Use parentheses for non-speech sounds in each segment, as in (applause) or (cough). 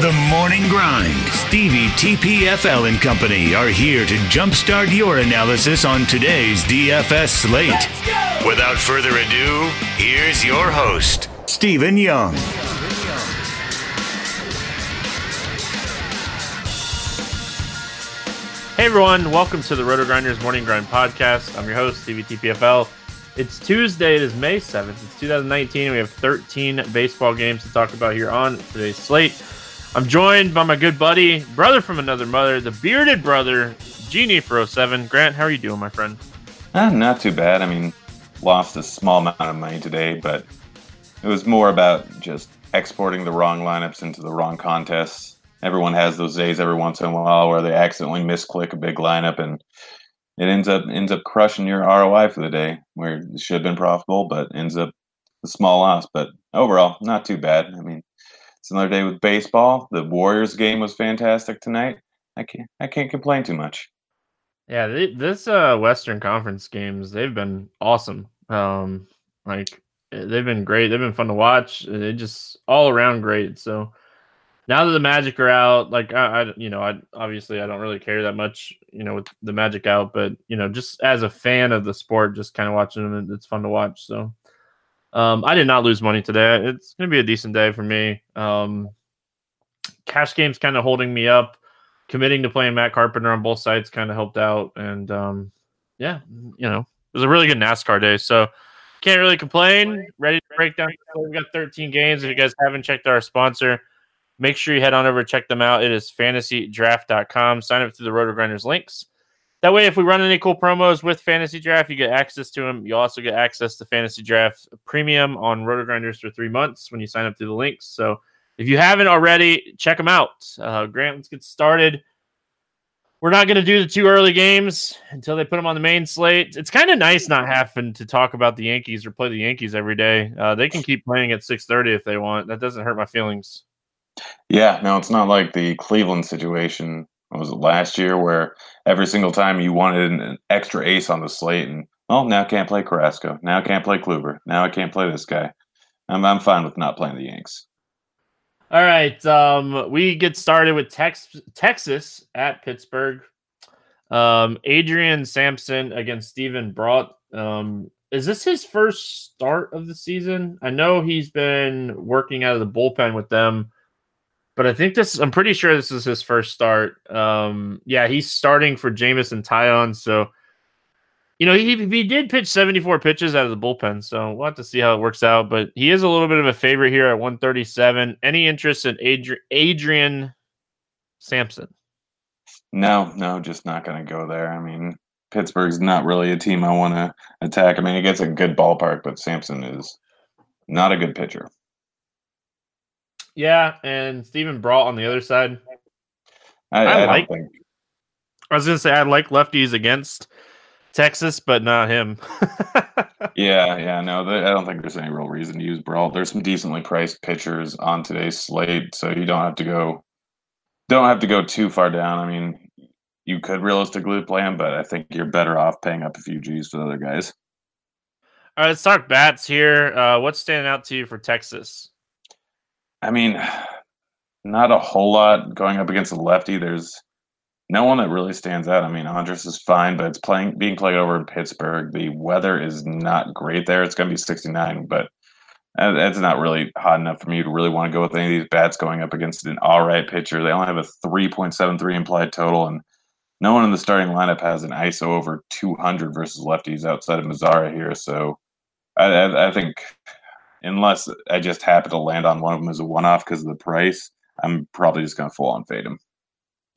The Morning Grind. Stevie TPFL and company are here to jumpstart your analysis on today's DFS slate. Without further ado, here's your host, Stephen Young. Hey everyone, welcome to the Roto Grinders Morning Grind podcast. I'm your host, Stevie TPFL. It's Tuesday, it is May 7th, it's 2019. We have 13 baseball games to talk about here on today's slate. I'm joined by my good buddy, brother from another mother, the bearded brother, Genie for 07. Grant, how are you doing, my friend? Eh, not too bad. I mean, lost a small amount of money today, but it was more about just exporting the wrong lineups into the wrong contests. Everyone has those days every once in a while where they accidentally misclick a big lineup and it ends up ends up crushing your ROI for the day, where it should have been profitable, but ends up a small loss. But overall, not too bad. I mean, it's another day with baseball. The Warriors game was fantastic tonight. I can't I can't complain too much. Yeah, they, this uh, Western Conference games they've been awesome. Um, like they've been great. They've been fun to watch. They just all around great. So now that the Magic are out, like I, I, you know, I obviously I don't really care that much, you know, with the Magic out, but you know, just as a fan of the sport, just kind of watching them, it's fun to watch. So, um, I did not lose money today. It's gonna be a decent day for me. Um, cash games kind of holding me up. Committing to playing Matt Carpenter on both sides kind of helped out, and um, yeah, you know, it was a really good NASCAR day. So can't really complain. Ready to break down. We got 13 games. If you guys haven't checked our sponsor Make sure you head on over check them out. It is fantasydraft.com. Sign up through the Roto Grinders links. That way, if we run any cool promos with Fantasy Draft, you get access to them. You also get access to Fantasy Draft Premium on Roto Grinders for three months when you sign up through the links. So if you haven't already, check them out. Uh, Grant, let's get started. We're not going to do the two early games until they put them on the main slate. It's kind of nice not having to talk about the Yankees or play the Yankees every day. Uh, they can keep playing at 6:30 if they want. That doesn't hurt my feelings. Yeah, no, it's not like the Cleveland situation. Was it last year where every single time you wanted an extra ace on the slate, and oh, now I can't play Carrasco. Now I can't play Kluber. Now I can't play this guy. I'm I'm fine with not playing the Yanks. All right, um, we get started with Tex- Texas at Pittsburgh. Um, Adrian Sampson against Steven Brault. Um, is this his first start of the season? I know he's been working out of the bullpen with them, but I think this. I'm pretty sure this is his first start. Um, yeah, he's starting for Jameson Taillon. So, you know, he he did pitch 74 pitches out of the bullpen. So we'll have to see how it works out. But he is a little bit of a favorite here at 137. Any interest in Adri- Adrian Sampson? No, no, just not going to go there. I mean, Pittsburgh's not really a team I want to attack. I mean, it gets a good ballpark, but Sampson is not a good pitcher. Yeah, and Steven Brault on the other side. I, I I, like- think. I was gonna say I like lefties against Texas, but not him. (laughs) Yeah, yeah, no, I don't think there's any real reason to use Brault. There's some decently priced pitchers on today's slate, so you don't have to go, don't have to go too far down. I mean, you could realistically play him, but I think you're better off paying up a few G's for the other guys. All right, let's talk bats here. Uh, what's standing out to you for Texas? I mean, not a whole lot going up against a lefty. There's no one that really stands out. I mean, Andrus is fine, but it's playing being played over in Pittsburgh. The weather is not great there. It's going to be 69, but that- that's not really hot enough for me to really want to go with any of these bats going up against an all right pitcher. They only have a 3.73 implied total, and no one in the starting lineup has an ISO over 200 versus lefties outside of Mazara here. So I, I, I think unless I just happen to land on one of them as a one off because of the price, I'm probably just going to full on fade him.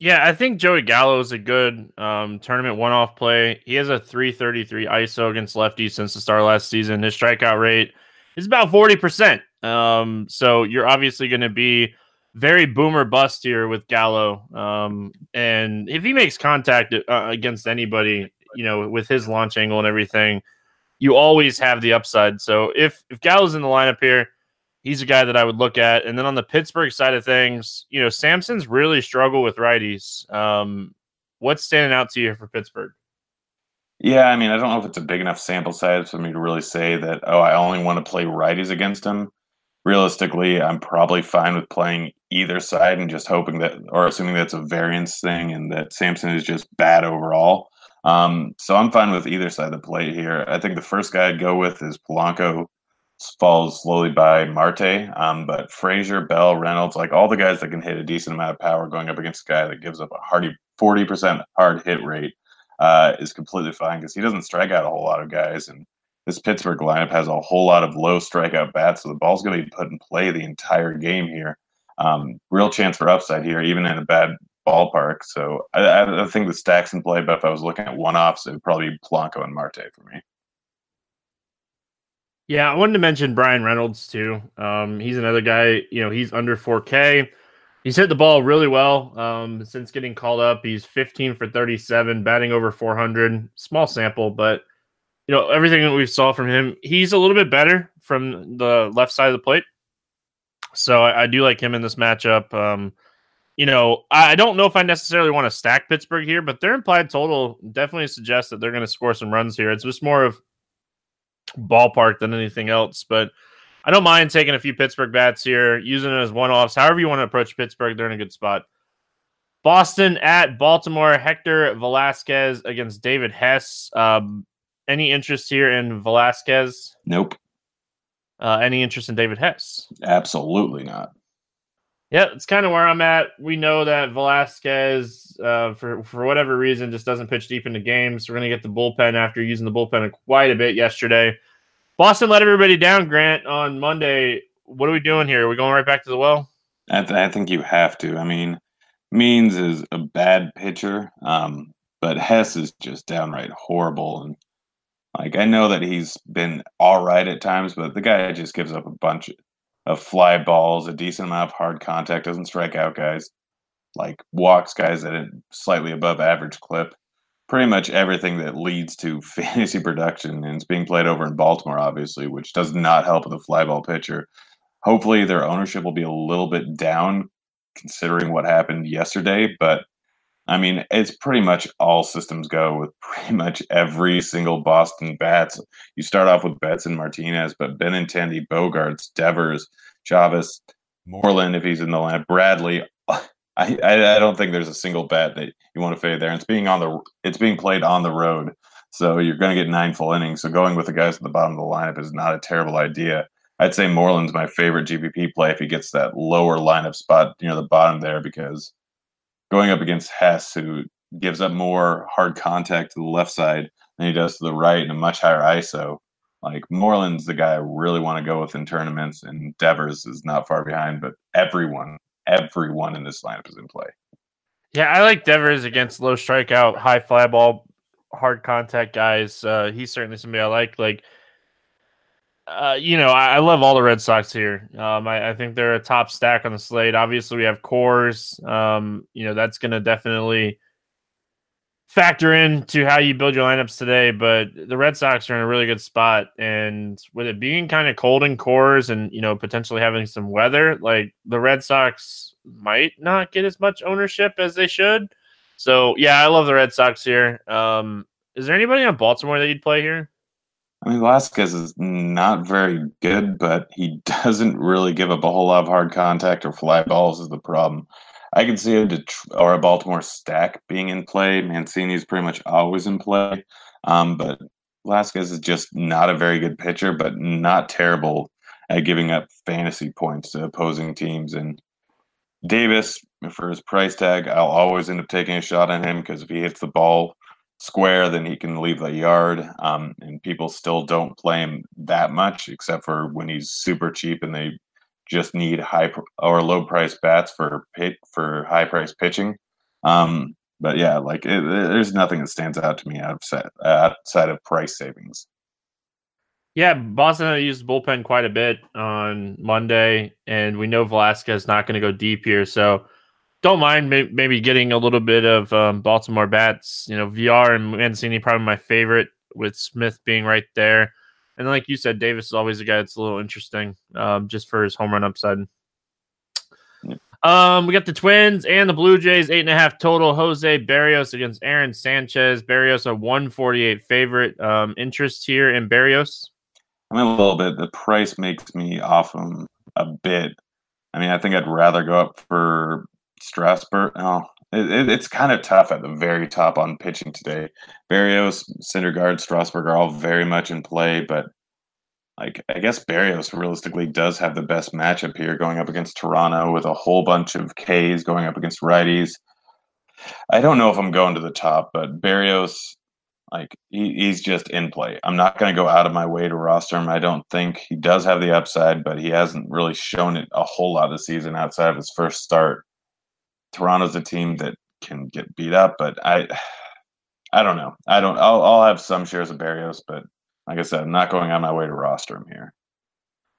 Yeah, I think Joey Gallo is a good um, tournament one-off play. He has a 333 ISO against lefties since the start last season. His strikeout rate is about 40%. Um, so you're obviously going to be very boomer bust here with Gallo. Um, and if he makes contact uh, against anybody, you know, with his launch angle and everything, you always have the upside. So if if Gallo's in the lineup here, he's a guy that I would look at. And then on the Pittsburgh side of things, you know, Sampson's really struggled with righties. Um, what's standing out to you for Pittsburgh? Yeah, I mean, I don't know if it's a big enough sample size for me to really say that, oh, I only want to play righties against him. Realistically, I'm probably fine with playing either side and just hoping that, or assuming that's a variance thing and that Samson is just bad overall. Um, so I'm fine with either side of the plate here. I think the first guy I'd go with is Polanco falls slowly by Marte. Um, but Frazier, Bell, Reynolds, like all the guys that can hit a decent amount of power going up against a guy that gives up a hardy 40% hard hit rate uh, is completely fine because he doesn't strike out a whole lot of guys. And this Pittsburgh lineup has a whole lot of low strikeout bats, so the ball's going to be put in play the entire game here. Um, real chance for upside here, even in a bad ballpark. So I, I, think the stacks in play, but if I was looking at one offs, it would probably be Polanco and Marte for me. Yeah, I wanted to mention Bryan Reynolds too. Um, he's another guy, you know, he's under 4K. He's hit the ball really well um, since getting called up. He's 15 for 37, batting over 400. Small sample, but you know everything that we saw from him, he's a little bit better from the left side of the plate. So I, I do like him in this matchup. Um, you know, I don't know if I necessarily want to stack Pittsburgh here, but their implied total definitely suggests that they're going to score some runs here. It's just more of ballpark than anything else. But I don't mind taking a few Pittsburgh bats here, using it as one offs. However, you want to approach Pittsburgh, they're in a good spot. Boston at Baltimore, Hector Velasquez against David Hess. Um, any interest here in Velasquez? Nope, Uh, any interest in David Hess? absolutely not. Yeah, it's kind of where I'm at. We know that Velasquez, uh, for for whatever reason, just doesn't pitch deep into games. We're gonna get the bullpen after using the bullpen quite a bit yesterday. Boston let everybody down. Grant on Monday. What are we doing here? Are we going right back to the well? I, th- I think you have to. I mean, Means is a bad pitcher, um, but Hess is just downright horrible. And like I know that he's been all right at times, but the guy just gives up a bunch of fly balls, a decent amount of hard contact, doesn't strike out guys, like walks guys at a slightly above average clip. Pretty much everything that leads to (laughs) fantasy production, and it's being played over in Baltimore, obviously, which does not help with a fly ball pitcher. Hopefully, their ownership will be a little bit down considering what happened yesterday, but I mean, it's pretty much all systems go with (laughs) pretty much every single Boston bats. You start off with Betts and Martinez, but Benintendi, Bogaerts, Devers, Chavis, Moreland, if he's in the lineup, Bradley. (laughs) I, I, I don't think there's a single bat that you want to fade there. It's being on the it's being played on the road. So you're going to get nine full innings. So going with the guys at the bottom of the lineup is not a terrible idea. I'd say Moreland's my favorite GPP play if he gets that lower lineup spot near the bottom there because going up against Hess, who gives up more hard contact to the left side than he does to the right and a much higher ISO. Like Moreland's the guy I really want to go with in tournaments, and Devers is not far behind, but everyone, everyone in this lineup is in play. Yeah, I like Devers against low strikeout, high fly ball, hard contact guys. Uh, he's certainly somebody I like. Like, uh, you know, I, I, love all the Red Sox here. Um, I, I, think they're a top stack on the slate. Obviously, we have Coors. Um, you know, that's going to definitely factor into how you build your lineups today, but the Red Sox are in a really good spot. And with it being kind of cold in Coors, and, you know, potentially having some weather, like the Red Sox might not get as much ownership as they should. So, yeah, I love the Red Sox here. Um, is there anybody on Baltimore that you'd play here? I mean, Velasquez is not very good, but he (laughs) doesn't really give up a whole lot of hard contact or fly balls is the problem. I can see a Detroit or a Baltimore stack being in play. Mancini is pretty much always in play, um, but Velasquez is just not a very good pitcher, but not terrible at giving up fantasy points to opposing teams. And Davis, for his price tag, I'll always end up taking a shot on him because if he hits the ball square, then he can leave the yard. Um, and people still don't play him that much, except for when he's super cheap and they just need high or low price bats for pit for high price pitching. Um, but yeah, like it, it, there's nothing that stands out to me outside outside of price savings. Yeah, Boston used bullpen quite a bit on Monday, and we know Velasquez not going to go deep here, so don't mind maybe getting a little bit of um, Baltimore bats. You know, VR and Mancini probably my favorite, with Smith being right there. And like you said, Davis is always a guy that's a little interesting, um, just for his home run upside. Um, we got the Twins and the Blue Jays, eight and a half total. Jose Berrios against Aaron Sanchez. Berrios a one forty eight favorite. Um, interest here in Berrios. I mean, a little bit. The price makes me off him a bit. I mean, I think I'd rather go up for Strasburg. Oh, it, it, it's kind of tough at the very top on pitching today. Berrios, Syndergaard, Strasburg are all very much in play, but like I guess Berrios realistically does have the best matchup here, going up against Toronto with a whole bunch of Ks going up against righties. I don't know if I'm going to the top, but Berrios, like he, he's just in play. I'm not going to go out of my way to roster him. I don't think he does have the upside, but he hasn't really shown it a whole lot this season outside of his first start. Toronto's a team that can get beat up, but I, I don't know. I don't. I'll, I'll have some shares of Berrios, but like I said, I'm not going on my way to roster him here.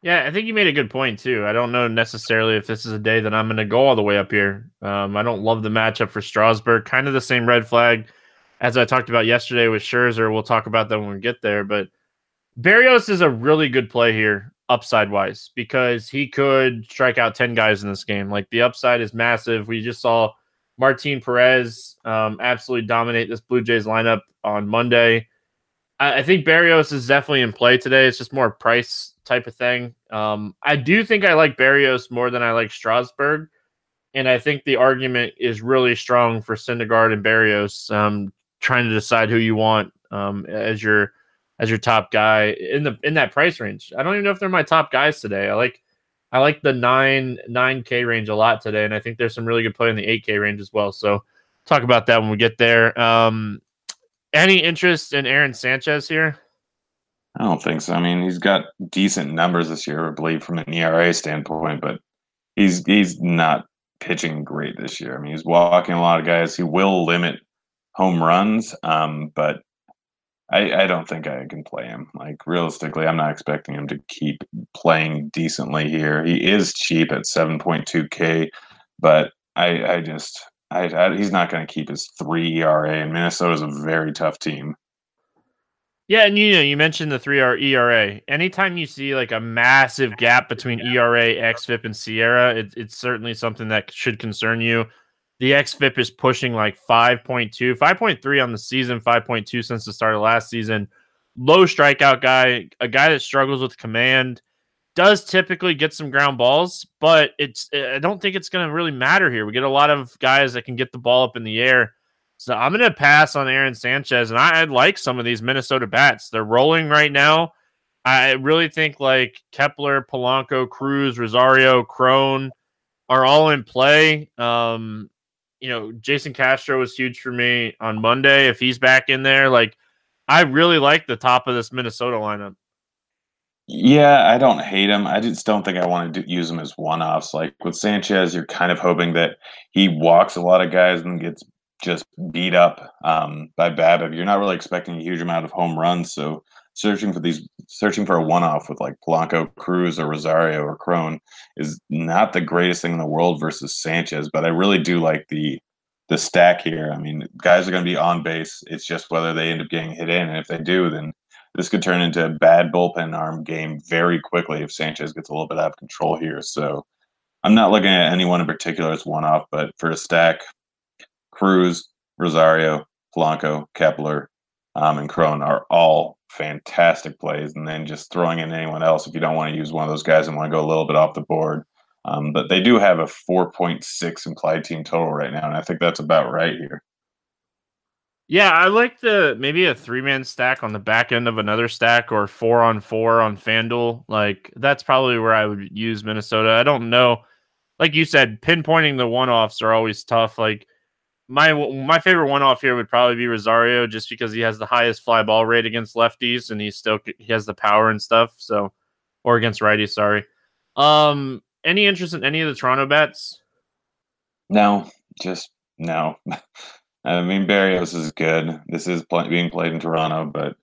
Yeah, I think you made a good point too. I don't know necessarily if this is a day that I'm going to go all the way up here. Um, I don't love the matchup for Strasburg. Kind of the same red flag as I talked about yesterday with Scherzer. We'll talk about that when we get there. But Berrios is a really good play here upside wise because he could strike out 10 guys in this game. Like the upside is massive. We just saw Martin Perez um, absolutely dominate this Blue Jays lineup on Monday. I, I, think Berrios is definitely in play today. It's just more price type of thing. Um, I do think I like Berrios more than I like Strasburg. And I think the argument is really strong for Syndergaard and Berrios Um, trying to decide who you want um, as your as your top guy in the in that price range. I don't even know if they're my top guys today. I like I like the nine nine K range a lot today, and I think there's some really good play in the eight K range as well. So talk about that when we get there. Um, any interest in Aaron Sanchez here? I don't think so. I mean, he's got decent numbers this year, I believe, from an ERA standpoint, but he's he's not pitching great this year. I mean, he's walking a lot of guys. He will limit home runs, um, but I, I don't think I can play him. Like realistically, I'm not expecting him to keep playing decently here. He is cheap at 7.2k, but I I just I, I he's not going to keep his three ERA. And Minnesota is a very tough team. Yeah, and you know you mentioned the three R ERA. Anytime you see like a massive gap between ERA, xFIP, and SIERA, it, it's certainly something that should concern you. The XFIP is pushing like 5.2, 5.3 on the season, 5.2 since the start of last season. Low strikeout guy, a guy that struggles with command, does typically get some ground balls, but it's I don't think it's going to really matter here. We get a lot of guys that can get the ball up in the air. So I'm going to pass on Aaron Sanchez, and I, I like some of these Minnesota bats. They're rolling right now. I really think like Kepler, Polanco, Cruz, Rosario, Cron are all in play. Um, you know, Jason Castro was huge for me on Monday. If he's back in there, like I really like the top of this Minnesota lineup. Yeah, I don't hate him. I just don't think I want to do, use him as one offs. Like with Sanchez, you're kind of hoping that he walks a lot of guys and gets just beat up um, by BABIP. You're not really expecting a huge amount of home runs. So searching for these, searching for a one off with like Polanco, Cruz, or Rosario or Cron is not the greatest thing in the world versus Sanchez. But I really do like the the stack here. I mean, guys are going to be on base. It's just whether they end up getting hit in, and if they do, then this could turn into a bad bullpen arm game very quickly if Sanchez gets a little bit out of control here. So I'm not looking at anyone in particular as one off, but for a stack, Cruz, Rosario, Polanco, Kepler, um, and Cron are all fantastic plays. And then just throwing in anyone else if you don't want to use one of those guys and want to go a little bit off the board. Um, but they do have a 4.6 implied team total right now, and I think that's about right here. Yeah, I like the maybe a three man stack on the back end of another stack or four on four on FanDuel. Like that's probably where I would use Minnesota. I don't know. Like you said, pinpointing the one offs are always tough. Like my my favorite one off here would probably be Rosario, just because he has the highest fly ball rate against lefties and he still he has the power and stuff. So, or against righties. Sorry. Um, any interest in any of the Toronto bets? No, just no. (laughs) I mean, Berrios is good. This is play, being played in Toronto, but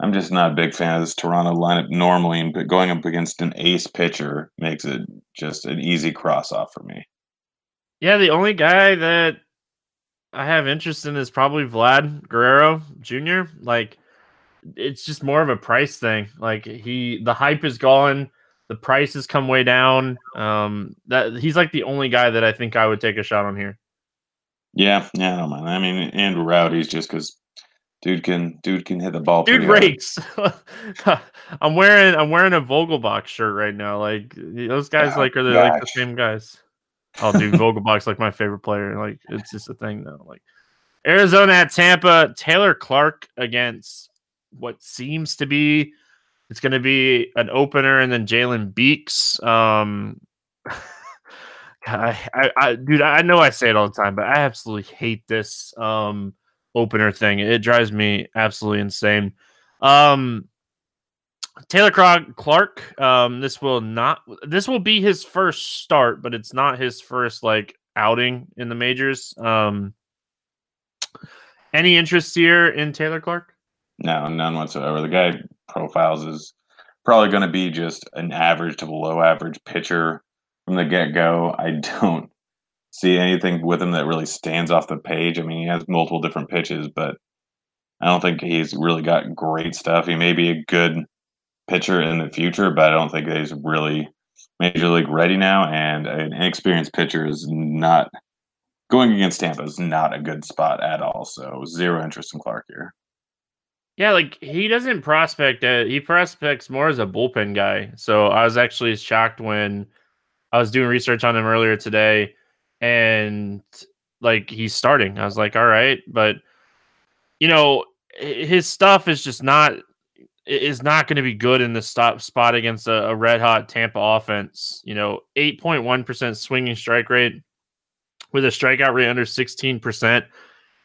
I'm just not a big fan of this Toronto lineup normally. But going up against an ace pitcher makes it just an easy cross off for me. Yeah, the only guy that I have interest in is probably Vlad Guerrero Jr. Like, it's just more of a price thing. Like he, the hype is gone. The price has come way down. Um, that he's like the only guy that I think I would take a shot on here. Yeah, yeah, I don't mind. I mean, and Rowdy's just because dude can dude can hit the ball. Dude rakes. (laughs) I'm wearing I'm wearing a Vogelbach shirt right now. Like those guys, oh, like are they like the same guys? Oh, dude, Vogelbach's like my favorite player. Like it's just a thing though. Like Arizona at Tampa, Taylor Clarke against what seems to be it's going to be an opener and then Jalen Beeks. Um, (laughs) I, I, I, dude, I know I say it all the time, but I absolutely hate this um opener thing. It drives me absolutely insane. Um, Taylor Clarke, um, this will not, this will be his first start, but it's not his first like outing in the majors. Um, any interest here in Taylor Clarke? No, none whatsoever. The guy profiles is probably going to be just an average to below average pitcher from the get go. I don't see anything with him that really stands off the page. I mean, he has multiple different pitches, but I don't think he's really got great stuff. He may be a good pitcher in the future, but I don't think he's really major league ready now. And an inexperienced pitcher is not going against Tampa is not a good spot at all. So zero interest in Clarke here. Yeah, like he doesn't prospect. Uh, he prospects more as a bullpen guy. So I was actually shocked when I was doing research on him earlier today, and like he's starting. I was like, all right, but you know, his stuff is just not is not going to be good in the stop spot against a, a red hot Tampa offense. You know, eight point one percent swinging strike rate with a strikeout rate under sixteen percent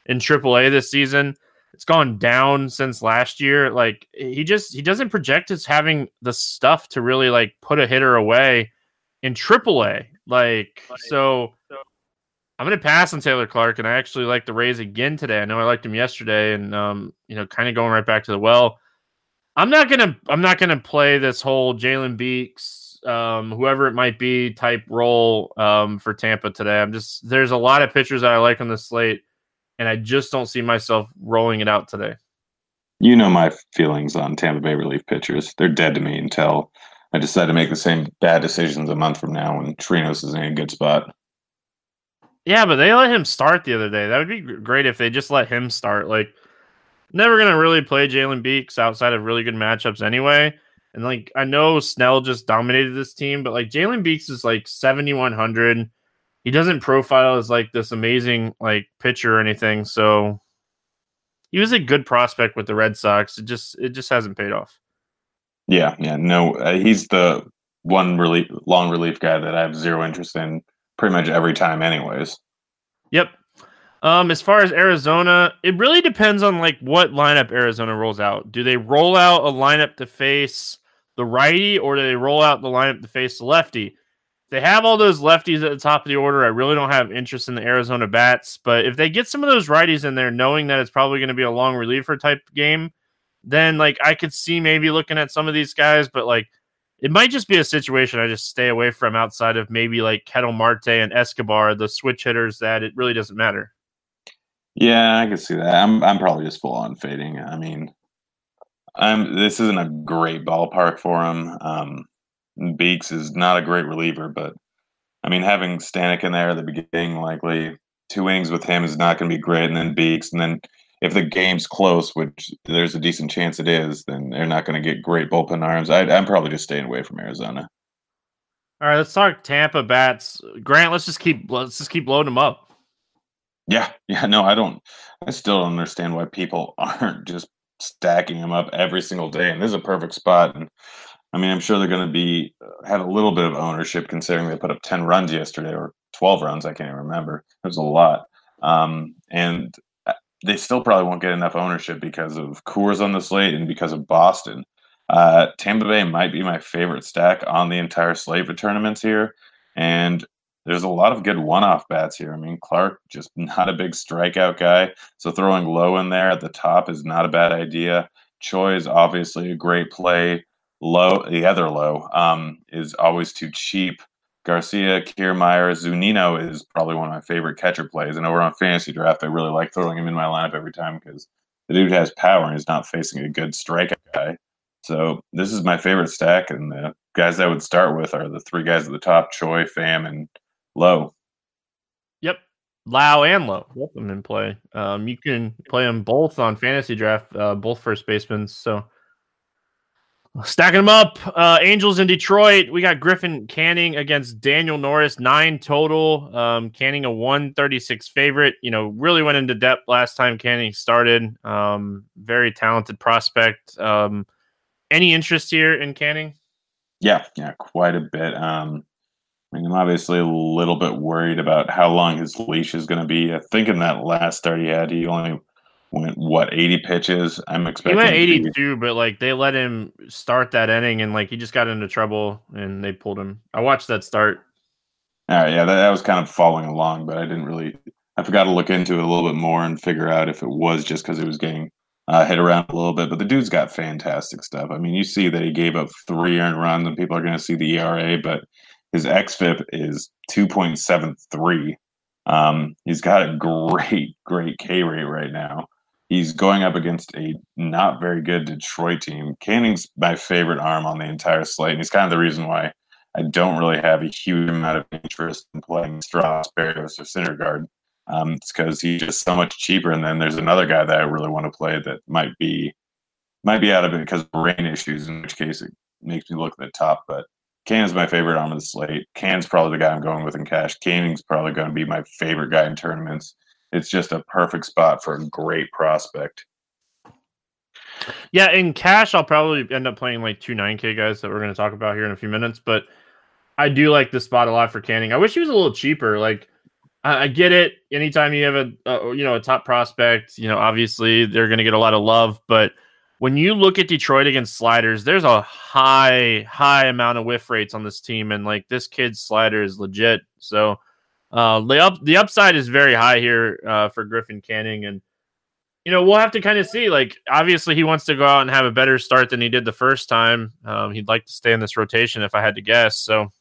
in AAA this season. It's gone down since last year. Like he just he doesn't project as having the stuff to really like put a hitter away in AAA. Like, so I'm gonna pass on Taylor Clarke, and I actually like the Rays again today. I know I liked him yesterday, and um, you know, kind of going right back to the well. I'm not gonna I'm not gonna play this whole Jalen Beeks, um, whoever it might be, type role um, for Tampa today. I'm just there's a lot of pitchers that I like on the slate, and I just don't see myself rolling it out today. You know my feelings on Tampa Bay relief pitchers. They're dead to me until I decide to make the same bad decisions a month from now when Trinos is in a good spot. Yeah, but they let him start the other day. That would be great if they just let him start. Like, never gonna really play Jalen Beeks outside of really good matchups anyway. And like, I know Snell just dominated this team, but like Jalen Beeks is like seventy one hundred. he doesn't profile as like this amazing like pitcher or anything. So he was a good prospect with the Red Sox. It just it just hasn't paid off. Yeah, yeah, no, uh, he's the one relief long relief guy that I have zero interest in pretty much every time, anyways. Yep. Um, as far as Arizona, it really depends on like what lineup Arizona rolls out. Do they roll out a lineup to face the righty, or do they roll out the lineup to face the lefty? They have all those lefties at the top of the order. I really don't have interest in the Arizona bats, but if they get some of those righties in there, knowing that it's probably going to be a long reliever type game, then like I could see maybe looking at some of these guys, but like it might just be a situation I just stay away from outside of maybe like Ketel Marte and Escobar, the switch hitters that it really doesn't matter. Yeah, I can see that. I'm I'm probably just full on fading. I mean, I'm this isn't a great ballpark for him. Um, Beeks is not a great reliever, but I mean, having Stanek in there at the beginning, likely two innings with him is not going to be great, and then Beeks, and then if the game's close, which there's a decent chance it is, then they're not going to get great bullpen arms. I, am probably just staying away from Arizona. All right, let's talk Tampa bats. Grant, let's just keep let's just keep loading them up. Yeah, (laughs) yeah, no, I don't. I still don't understand why people (laughs) aren't just stacking them up every single day. And this is a perfect spot. And I mean, I'm sure they're going to be uh, have a little bit of ownership considering they put up 10 runs yesterday or 12 runs. I can't even remember. It was a lot. Um, and they still probably won't get enough ownership because of Coors on the slate and because of Boston. Uh, Tampa Bay might be my favorite stack on the entire slate for tournaments here. And there's a lot of good one-off bats here. I mean, Clarke just (laughs) not a big strikeout guy, so throwing Lowe in there at the top is not a bad idea. Choi is obviously a great play. Lowe, the other Lowe um, is always too cheap. Garcia, Kiermaier, Zunino is probably one of my favorite catcher plays. And over on fantasy draft, I really like throwing him in my lineup every time because the dude has power and he's not facing a good strikeout guy. So this is my favorite stack, and the guys I would start with are the three guys at the top: Choi, Pham, and Lowe. Yep, Lowe and Lowe. both of them in play. Um, you can play them both on fantasy draft, uh, both first basemen. So Stacking them up. Uh, Angels in Detroit. We got Griffin Canning against Daniel Norris, nine total. Um, Canning a 136 favorite. You know, really went into depth last time Canning started. Um, very talented prospect. Um, any interest here in Canning? Yeah, yeah, quite a bit. Um, I mean, I'm obviously a little bit worried about how long his leash is going to be. I think in that last start he had, he only went what 80 pitches. I'm expecting he went 82, but like they let him start that inning and like he just got into trouble and they pulled him. I watched that start. All right, yeah, that, that was kind of following along, but I didn't really. I forgot to look into it a little bit more and figure out if it was just because it was getting uh, hit around a little bit. But the dude's got fantastic stuff. I mean, you see that he gave up three earned runs, and people are going to see the ERA, but his xFIP is 2.73. Um, he's got a (laughs) great, great K rate right now. He's going up against a not very good Detroit team. Canning's my favorite arm on the entire slate, and he's kind of the reason why I don't really have a huge amount of interest in playing Strauss, Berrios, or Syndergaard. Um, it's because he's just so much cheaper. And then there's another guy that I really want to play that might be might be out of it because of rain issues, in which case it makes me look at the top. But Canning's my favorite arm of the slate. Can's probably the guy I'm going with in cash. Canning's probably going to be my favorite guy in tournaments it's just a perfect spot for a great prospect. Yeah, in cash, I'll probably end up playing like two 9K guys that we're going to talk about here in a few minutes. But I do like this spot a lot for Canning. I wish he was a little cheaper. Like, I, I get it. Anytime you have a, a, you know a top prospect, you know obviously they're going to get a lot of love. But when you look at Detroit against sliders, there's a high high amount of whiff rates on this team, and like this kid's slider is legit. So uh, the up the upside is very high here uh, for Griffin Canning, and you know we'll have to kind of see. Like obviously, he wants to go out and have a better start than he did the first time. Um, he'd like to stay in this rotation, if I had to guess. So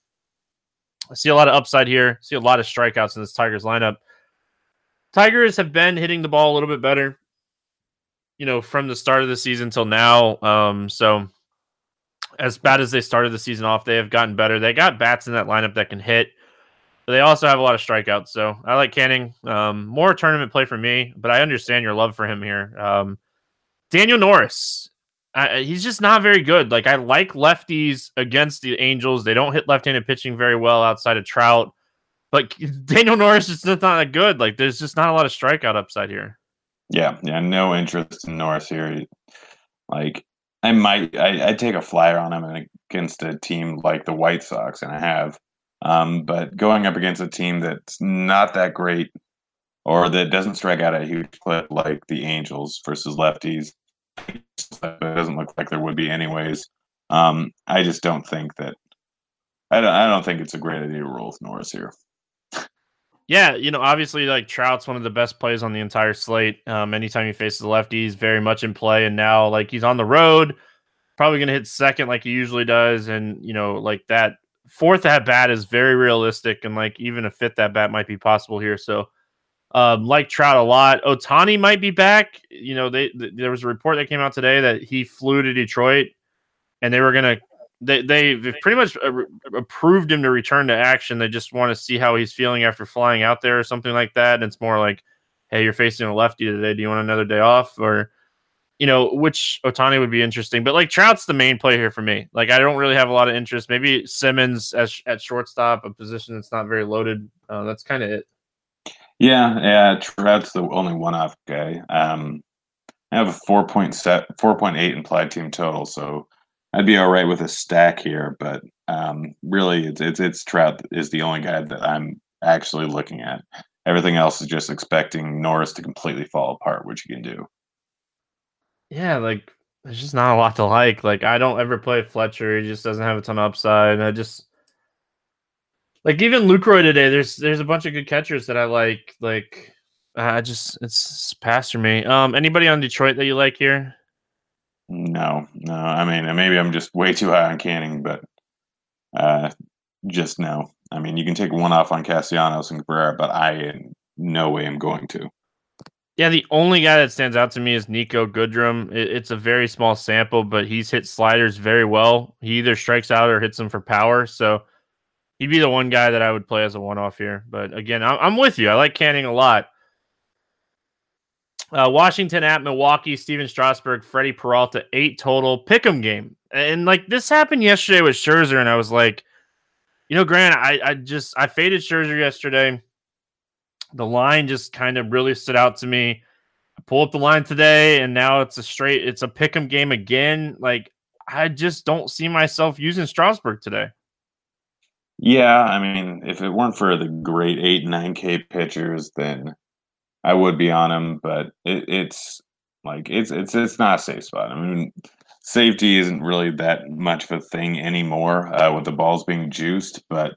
I see a lot of upside here. See a lot of strikeouts in this Tigers lineup. Tigers have been hitting the ball a little bit better, you know, from the start of the season till now. Um, so as bad as they started the season off, they have gotten better. They got bats in that lineup that can hit. But they also have a lot of strikeouts. So I like Canning. Um, more tournament play for me, but I understand your love for him here. Um, Daniel Norris, he's just not very good. Like I like lefties against the Angels. They don't hit left-handed pitching very well outside of Trout. But (laughs) Daniel Norris is just not that good. Like there's just not a lot of strikeout upside here. Yeah, yeah, no interest in Norris here. Like I might, I, I'd take a flyer on him against a team like the White Sox, and I have. Um, but going up against a team that's not that great or that doesn't strike out at a huge clip like the Angels versus lefties, it doesn't look like there would be anyways. Um, I just don't think that. I don't, I don't think it's a great idea to roll with Norris here. Yeah, you know, obviously, like Trout's one of the best plays on the entire slate. Um, anytime he faces the lefties, very much in play. And now, like, he's on the road, probably going to hit second like he usually does. And, you know, like that fourth at bat is very realistic. And, like, even a fifth at bat might be possible here. So, um, like Trout a lot. Ohtani might be back. You know, they th- there was a report that came out today that he flew to Detroit and they were going to they they've pretty much approved him to return to action. They just want to see how he's feeling after flying out there or something like that. And it's more like, hey, you're facing a lefty today. Do you want another day off or? You know, which Ohtani would be interesting, but like Trout's the main play here for me. Like, I don't really have a lot of interest. Maybe Simmons as at shortstop, a position that's not very loaded. Uh, that's kind of it. Yeah, yeah. Trout's the only one-off guy. Um, I have a four point set, four point eight implied team total, so I'd be all right with a stack here, but um, really, it's, it's it's Trout is the only guy that I'm actually looking at. Everything else is just expecting Norris to completely fall apart, which he can do. Yeah, like there's just not a lot to like. Like I don't ever play Fletcher; he just doesn't have a ton of upside. I just like even Lucroy today. There's there's a bunch of good catchers that I like. Like I just it's past for me. Um, anybody on Detroit that you like here? No, no. I mean, maybe I'm just way too high on Canning, but uh, just no. I mean, you can take one off on Castellanos and Cabrera, but I in no way am going to. Yeah, the only guy that stands out to me is Niko Goodrum. It's a very small sample, but he's hit sliders very well. He either strikes out or hits them for power. So he'd be the one guy that I would play as a one off here. But again, I'm with you. I like Canning a lot. Uh, Washington at Milwaukee, Stephen Strasburg, Freddie Peralta, eight total. pick 'em game. And like this happened yesterday with Scherzer, and I was like, you know, Grant, I, I just I faded Scherzer yesterday. The line just kind of really stood out to me. I pull up the line today, and now it's a straight, it's a pick 'em game again. Like I just don't see myself using Strasburg today. Yeah, I mean, if it weren't for the great eight, nine K pitchers, then I would be on him, but it, it's like it's it's it's not a safe spot. I mean, safety isn't really that much of a thing anymore uh, with the balls being juiced. But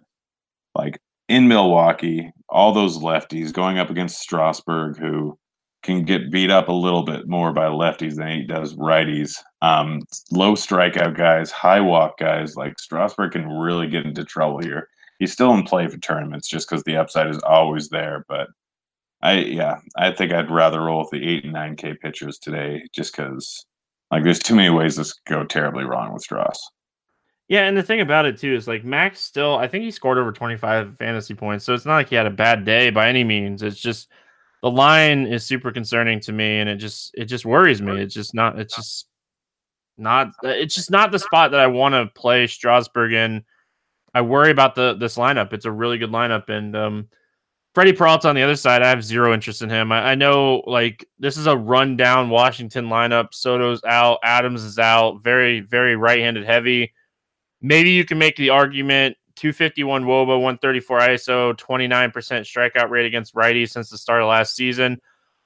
like in Milwaukee, all those lefties going up against Strasburg, who can get beat up a little bit more by lefties than he does righties. Um, low strikeout guys, high walk guys, like Strasburg can really get into trouble here. He's still in play for tournaments just because the upside is always there, but I yeah, I think I'd rather roll with the eight and nine K pitchers today, just because like there's too many ways this could go terribly wrong with Strauss. Yeah, and the thing about it too is like Max still, I think he scored over 25 fantasy points, so it's not like he had a bad day by any means. It's just the line is super concerning to me, and it just it just worries me. It's just not. It's just not. It's just not the spot that I want to play Strasburg in. I worry about the this lineup. It's a really good lineup, and um, Freddie Peralta on the other side, I have zero interest in him. I, I, know like this is a rundown Washington lineup. Soto's out, Adams is out, very, very right-handed heavy. Maybe you can make the argument 251 Woba, 134 ISO, 29% strikeout rate against righties since the start of last season.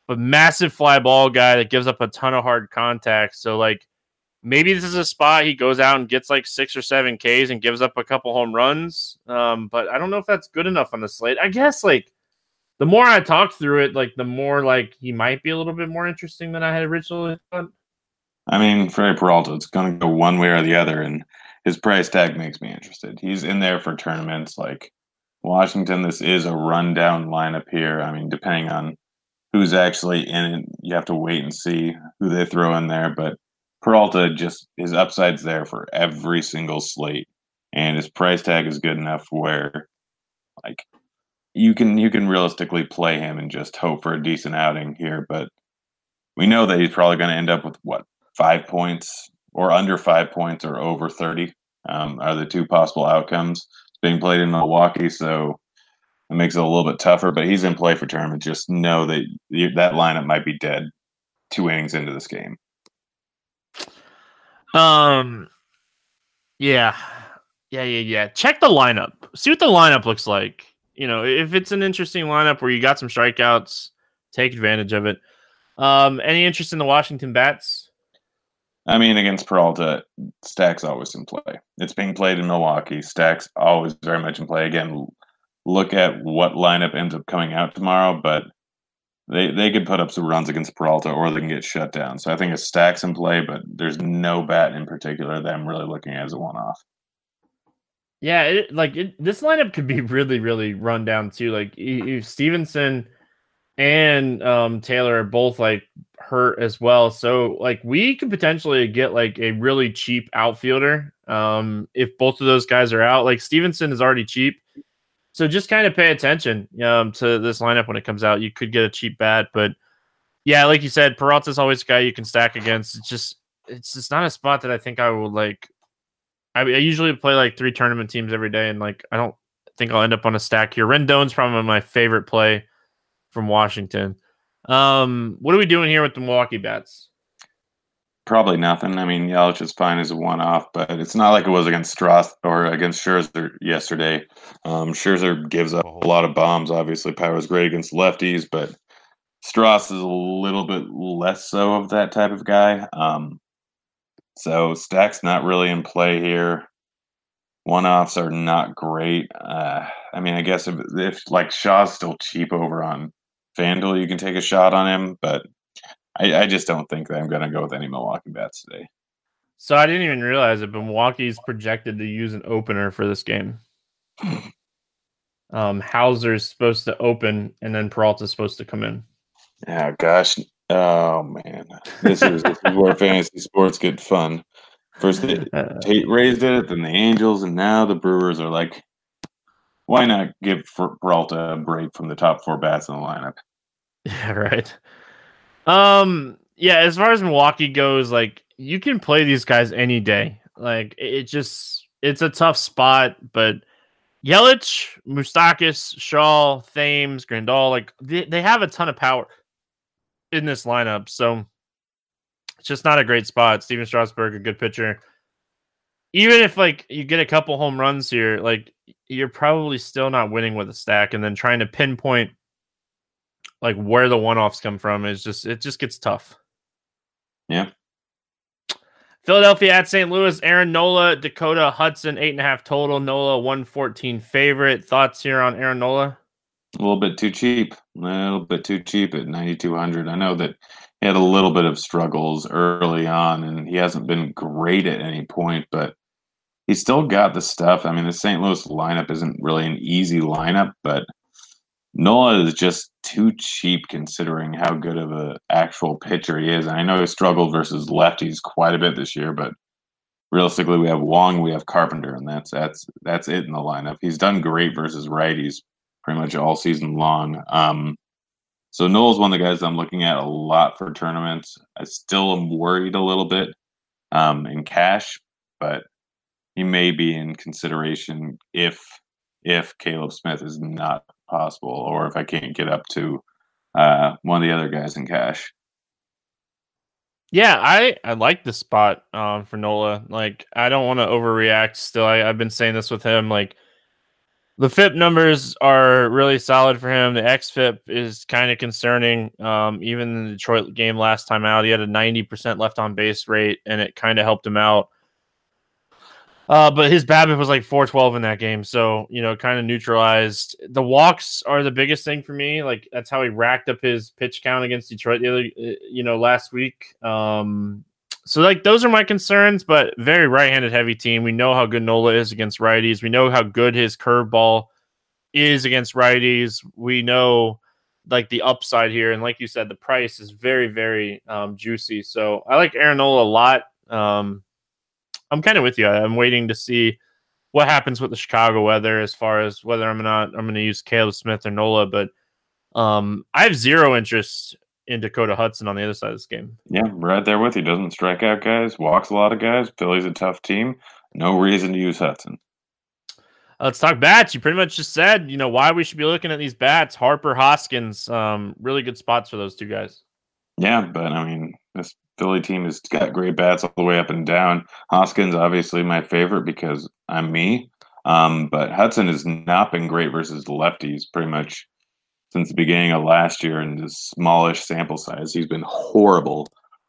But massive fly ball guy that gives up a ton of hard contact. So like maybe this is a spot he goes out and gets like six or seven Ks and gives up a couple home runs. Um, but I don't know if that's good enough on the slate. I guess like the more I talked through it, like the more like he might be a little bit more interesting than I had originally thought. I mean, Freddie Peralta, it's going to go one way or the other, and his price tag makes me interested. He's in there for tournaments like Washington. This is a rundown lineup here. I mean, depending on who's actually in it, you have to wait and see who they throw in there. But Peralta just his upside's there for every single slate, and his price tag is good enough where, like, you can you can realistically play him and just hope for a decent outing here, but we know that he's probably going to end up with what five points or under five points or over thirty um, are the two possible outcomes. It's being played in Milwaukee, so it makes it a little bit tougher. But he's in play for tournament. Just know that you, that lineup might be dead two innings into this game. Um, yeah, yeah, yeah, yeah. Check the lineup. See what the lineup looks like. You know, if it's an interesting lineup where you got some strikeouts, take advantage of it. Um, any interest in the Washington bats? I mean, against Peralta, Stacks always in play. It's being played in Milwaukee. Stacks always very much in play. Again, look at what lineup ends up coming out tomorrow, but they they could put up some runs against Peralta or they can get shut down. So I think it's Stacks in play, but there's no bat in particular that I'm really looking at as a one off. Yeah, it, like it, this lineup could be really, really run down too. Like if Stephenson and um, Taylor are both like hurt as well. So like we could potentially get like a really cheap outfielder um, if both of those guys are out. Like Stevenson is already cheap. So just kind of pay attention um, to this lineup when it comes out. You could get a cheap bat, but yeah, like you said, Peralta's always a guy you can stack against. It's just it's just not a spot that I think I would like. I, I usually play like three tournament teams every day, and like I don't think I'll end up on a stack here. Rendon's probably my favorite play from Washington. Um, what are we doing here with the Milwaukee bats? Probably nothing. I mean, Yelich is fine as a one-off, but it's not like it was against Strauss or against Scherzer yesterday. Um, Scherzer gives up a lot of bombs. Obviously, power is great against lefties, but Strauss is a little bit less so of that type of guy. Um, so Stack's not really in play here. One-offs are not great. Uh, I mean, I guess if, if like Shaw's still cheap over on FanDuel, you can take a shot on him, but I, I just don't think that I'm going to go with any Milwaukee bats today. So I didn't even realize it, but Milwaukee's projected to use an opener for this game. (sighs) um, Houser's supposed to open, and then Peralta's supposed to come in. Yeah, gosh, oh man, this is, this is where fantasy sports get fun. First, the (laughs) uh, Tate raised it, then the Angels, and now the Brewers are like, why not give Peralta a break from the top four bats in the lineup? (laughs) Yeah, right. Um, yeah, as far as Milwaukee goes, like you can play these guys any day. Like it just it's a tough spot, but Yelich, Moustakas, Shaw, Thames, Grandal, like they, they have a ton of power in this lineup. So it's just not a great spot. Stephen Strasburg, a good pitcher. Even if like you get a couple home runs here, like you're probably still not winning with a stack, and then trying to pinpoint like where the one offs come from is just it just gets tough. Yeah. Philadelphia at St. Louis, Aaron Nola, Dakota Hudson, eight and a half total. Nola, 114 favorite. Thoughts here on Aaron Nola? A little bit too cheap. A little bit too cheap at 9,200. I know that he had a little bit of struggles early on and he hasn't been great at any point, but he's still got the stuff. I mean, the St. Louis lineup isn't really an easy lineup, but Nola is just too cheap considering how good of an actual pitcher he is. And I know he struggled versus lefties quite a bit this year, but realistically, we have Wong, we have Carpenter, and that's that's that's it in the lineup. He's done great versus righties pretty much all season long. Um, so Nola's one of the guys I'm looking at a lot for tournaments. I still am worried a little bit um, in cash, but he may be in consideration if if Caleb Smith is not possible, or if I can't get up to uh, one of the other guys in cash. Yeah, I I like the spot um, for Nola. Like, I don't want to overreact. Still, I, I've been saying this with him. Like, the FIP numbers are really solid for him. The XFIP is kind of concerning. Um, even in the Detroit game last time out, he had a 90% left on base rate, and it kind of helped him out. Uh, but his BABIP was like 412 in that game, so you know, kind of neutralized. The walks are the biggest thing for me. Like that's how he racked up his pitch count against Detroit the other, uh, you know, last week. Um, so like those are my concerns, but very right-handed heavy team. We know how good Nola is against righties. We know how good his curveball is against righties. We know like the upside here, and like you said, the price is very, very um, juicy. So I like Aaron Nola a lot. Um, I'm kind of with you. I'm waiting to see what happens with the Chicago weather as far as whether I'm not I'm going to use Caleb Smith or Nola, but um, I have zero interest in Dakota Hudson on the other side of this game. Yeah, right there with you. Doesn't strike out guys, walks a lot of guys. Philly's a tough team. No reason to use Hudson. Let's talk bats. You pretty much just said, you know, why we should be looking at these bats. Harper, Hoskins, um, really good spots for those two guys. Yeah, but I mean, this Philly team has got great bats all the way up and down. Hoskins, obviously, my favorite because I'm me. Um, but Hudson has not been great versus lefties pretty much since the beginning of last year in this smallish sample size. He's been horrible.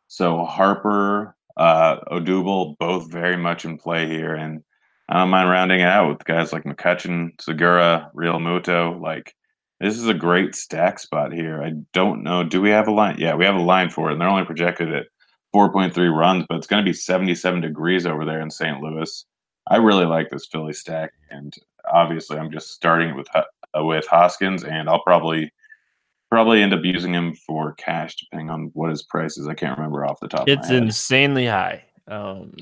So Harper, uh, Odubel, both very much in play here. And I don't mind rounding it out with guys like McCutchen, Segura, Realmuto. Like, this is a great stack spot here. I don't know. Do we have a line? Yeah, we have a line for it, and they're only projected at 4.3 runs, but it's going to be 77 degrees over there in St. Louis. I really like this Philly stack, and obviously, I'm just starting with uh, with Hoskins, and I'll probably probably end up using him for cash, depending on what his price is. I can't remember off the top. It's insanely high. Um,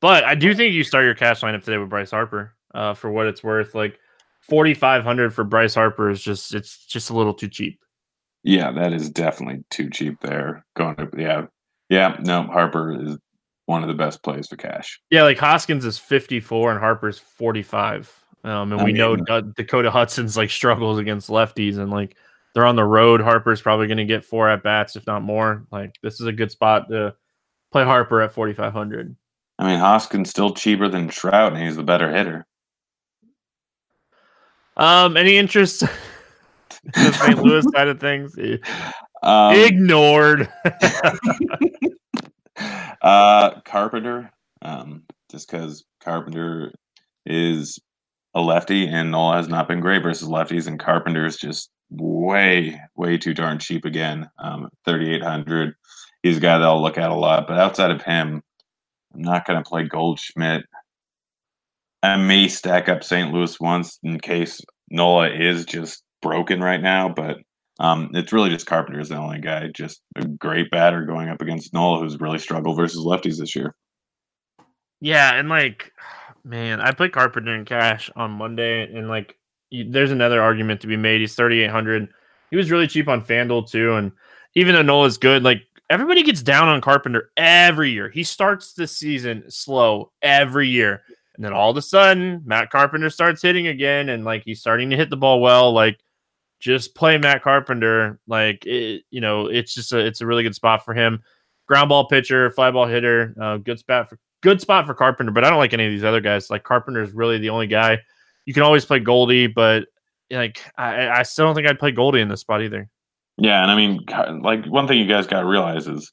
but I do think you start your cash lineup today with Bryce Harper. Uh, for what it's worth, like forty five hundred for Bryce Harper is just it's just a little too cheap. Yeah, that is definitely too cheap there. Going to yeah, yeah. No, Harper is one of the best plays for cash. Yeah, like Hoskins is fifty four and Harper's forty five. Um, and I we mean, know Dakota Hudson's like struggles against lefties and like they're on the road. Harper's probably going to get four at bats, if not more. Like this is a good spot to play Harper at forty five hundred. I mean, Hoskins still cheaper than Trout, and he's the better hitter. Um, any interest (laughs) in the St. Louis (laughs) side of things? Um, Ignored. (laughs) (laughs) uh, Carpenter, um, just because Carpenter is a lefty, and Nola has not been great versus lefties, and Carpenter's just way, way too darn cheap again. Um, 3,800. He's a guy that I'll look at a lot, but outside of him, I'm not going to play Goldschmidt. I may stack up St. Louis once in case Nola is just broken right now, but um, it's really just Carpenter is the only guy, just a great batter going up against Nola, who's really struggled versus lefties this year. Yeah, and like, (sighs) man, I played Carpenter in cash on Monday, and like, there's another argument to be made. He's 3,800. He was really cheap on FanDuel too, and even though Nola's good, like everybody gets down on Carpenter every year. He starts the season slow every year. And then all of a sudden, Matt Carpenter starts hitting again and like he's starting to hit the ball well. Like just play Matt Carpenter. Like it, you know, it's just a it's a really good spot for him. Ground ball pitcher, fly ball hitter, uh, good spot for good spot for Carpenter, but I don't like any of these other guys. Like Carpenter is really the only guy. You can always play Goldie, but like I, I still don't think I'd play Goldie in this spot either. Yeah, and I mean, like one thing you guys got to realize is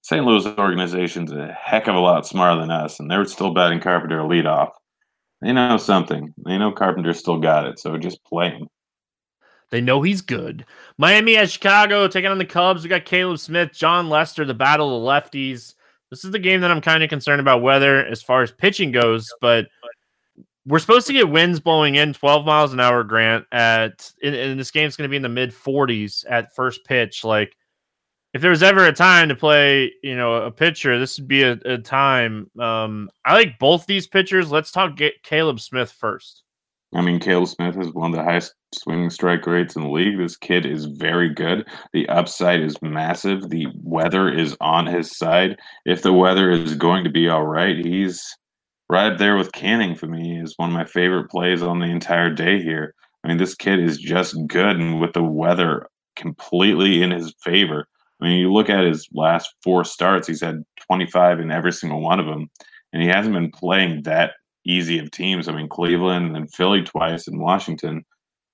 St. Louis organization's a heck of a lot smarter than us, and they're still batting Carpenter lead off. They know something. They know Carpenter still got it, so just play him. They know he's good. Miami at Chicago taking on the Cubs. We got Caleb Smith, Jon Lester, the battle of the lefties. This is the game that I'm kind of concerned about weather as far as pitching goes, but we're supposed to get winds blowing in 12 miles an hour grant at and, this game's going to be in the mid 40s at first pitch like if there was ever a time to play you know a pitcher this would be a, a time um i like both these pitchers let's talk caleb smith first i mean caleb smith is one of the highest swinging strike rates in the league. This kid is very good. The upside is massive. The weather is on his side. If the weather is going to be all right he's right there with Canning for me. Is one of my favorite plays on the entire day here. I mean, this kid is just good, and with the weather completely in his favor. I mean, you look at his last four starts; he's had 25 in every single one of them, and he hasn't been playing that easy of teams. I mean, Cleveland and Philly twice and Washington.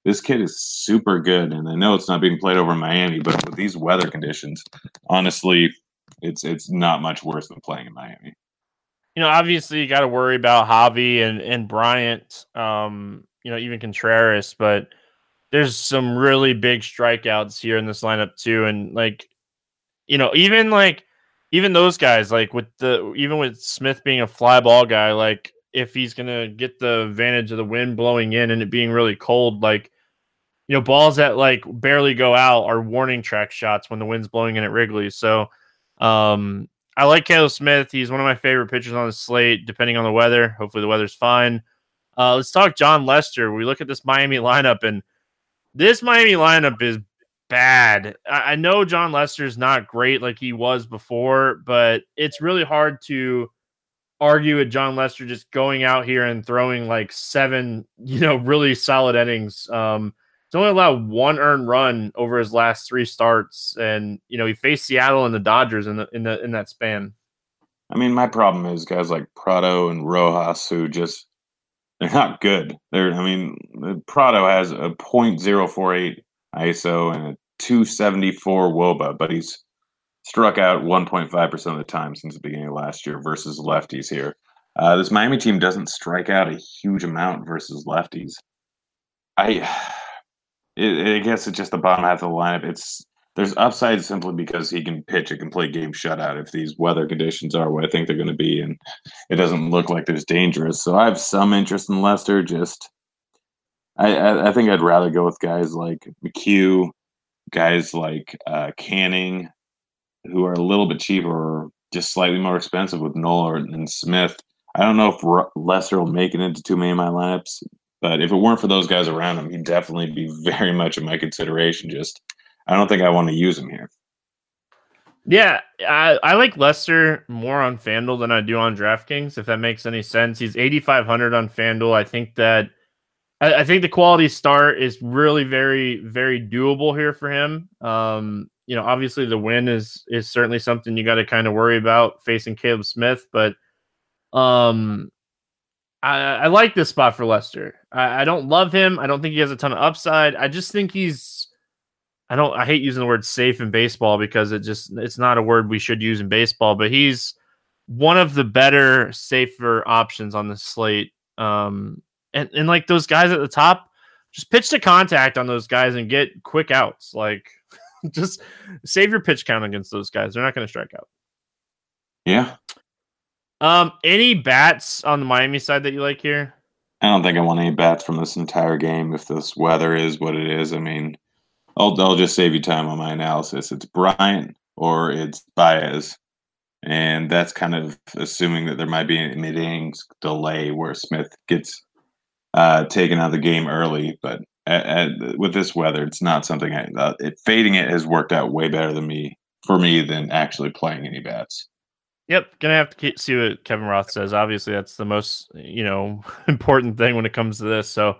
This kid is super good, and I know it's not being played over in Miami, but with these weather conditions, honestly, it's it's not much worse than playing in Miami you know, obviously you got to worry about Javy and and Bryant, um, you know, even Contreras, but there's some really big strikeouts here in this lineup too, and like, you know, even like even those guys, like with the even with Smith being a fly ball guy, like if he's gonna get the advantage of the wind blowing in and it being really cold, like you know, balls that like barely go out are warning track shots when the wind's blowing in at Wrigley. So, um, I like Caleb Smith. He's one of my favorite pitchers on the slate, depending on the weather. Hopefully, the weather's fine. Uh, let's talk Jon Lester. We look at this Miami lineup, and this Miami lineup is bad. I, I know Jon Lester's not great like he was before, but it's really hard to argue with Jon Lester just going out here and throwing like seven, (laughs) you know, really solid innings. Um, he's only allowed one earned run over his last three starts, and you know he faced Seattle and the Dodgers in the in the in that span. I mean, my problem is guys like Prado and Rojas who just they're not good. They're I mean, Prado has a .048 ISO and a 274 WOBA, but he's struck out 1.5% of the time since the beginning of last year versus lefties here. Uh, this Miami team doesn't strike out a huge amount versus lefties. I, (sighs) it, I guess it's just the bottom half of the lineup. It's there's upside simply because he can pitch a complete game shutout if these weather conditions are what I think they're going to be, and it doesn't look like there's dangerous. So I have some interest in Lester. Just I, I, think I'd rather go with guys like McHugh, guys like uh, Canning, who are a little bit cheaper or just slightly more expensive with Nola and Smith. I don't know if Lester will make it into too many of my lineups, but if it weren't for those guys around him, he'd definitely be (laughs) very much in my consideration. Just I don't think I want to use him here. Yeah, I, I like Lester more on FanDuel than I do on DraftKings, if that makes any sense. He's 8,500 on FanDuel. I think that I, I, think the quality start is really very, very doable here for him. Um, you know, obviously the win is is certainly something you got to kind of worry about facing Caleb Smith, but um, I, I like this spot for Lester. I, I don't love him. I don't think he has a ton of upside. I just think he's. I don't. I hate using the word safe in baseball because it just it's not a word we should use in baseball. But he's one of the better, safer options on the slate. Um, and and like those guys at the top, just pitch to contact on those guys and get quick outs. Like (laughs) just save your pitch count against those guys. They're not going to strike out. Yeah. Um, any bats on the Miami side that you like here? I don't think I want any bats from this entire game. If this weather is what it is, I mean, I'll I'll just save you time on my analysis. It's Bryant or it's Baez, and that's kind of assuming that there might be an mid innings delay where Smith gets uh, taken out of the game early. But at, at, with this weather, it's not something I, uh, it, fading it has worked out way better than me for me than actually playing any bats. Yep, gonna have to see what Kevin Roth says. Obviously, that's the most you know (laughs) important thing when it comes to this. So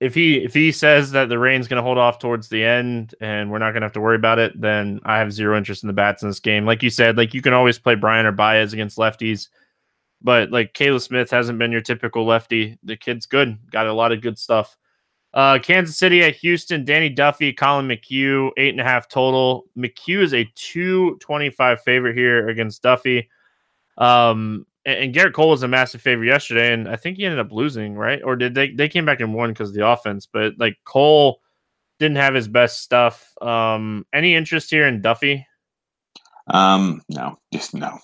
if he if he says that the rain's gonna hold off towards the end and we're not gonna have to worry about it, then I have zero interest in the bats in this game. Like you said, like you can always play Bryant or Baez against lefties, but like Caleb Smith hasn't been your typical lefty. The kid's good, got a lot of good stuff. Uh, Kansas City at Houston, Danny Duffy, Collin McHugh, eight and a half total. McHugh is a 225 favorite here against Duffy. Um, and, and Gerrit Cole was a massive favorite yesterday, and I think he ended up losing, right? Or did they they came back and won because of the offense, but like Cole didn't have his best stuff. Um, any interest here in Duffy? Um, no, just no.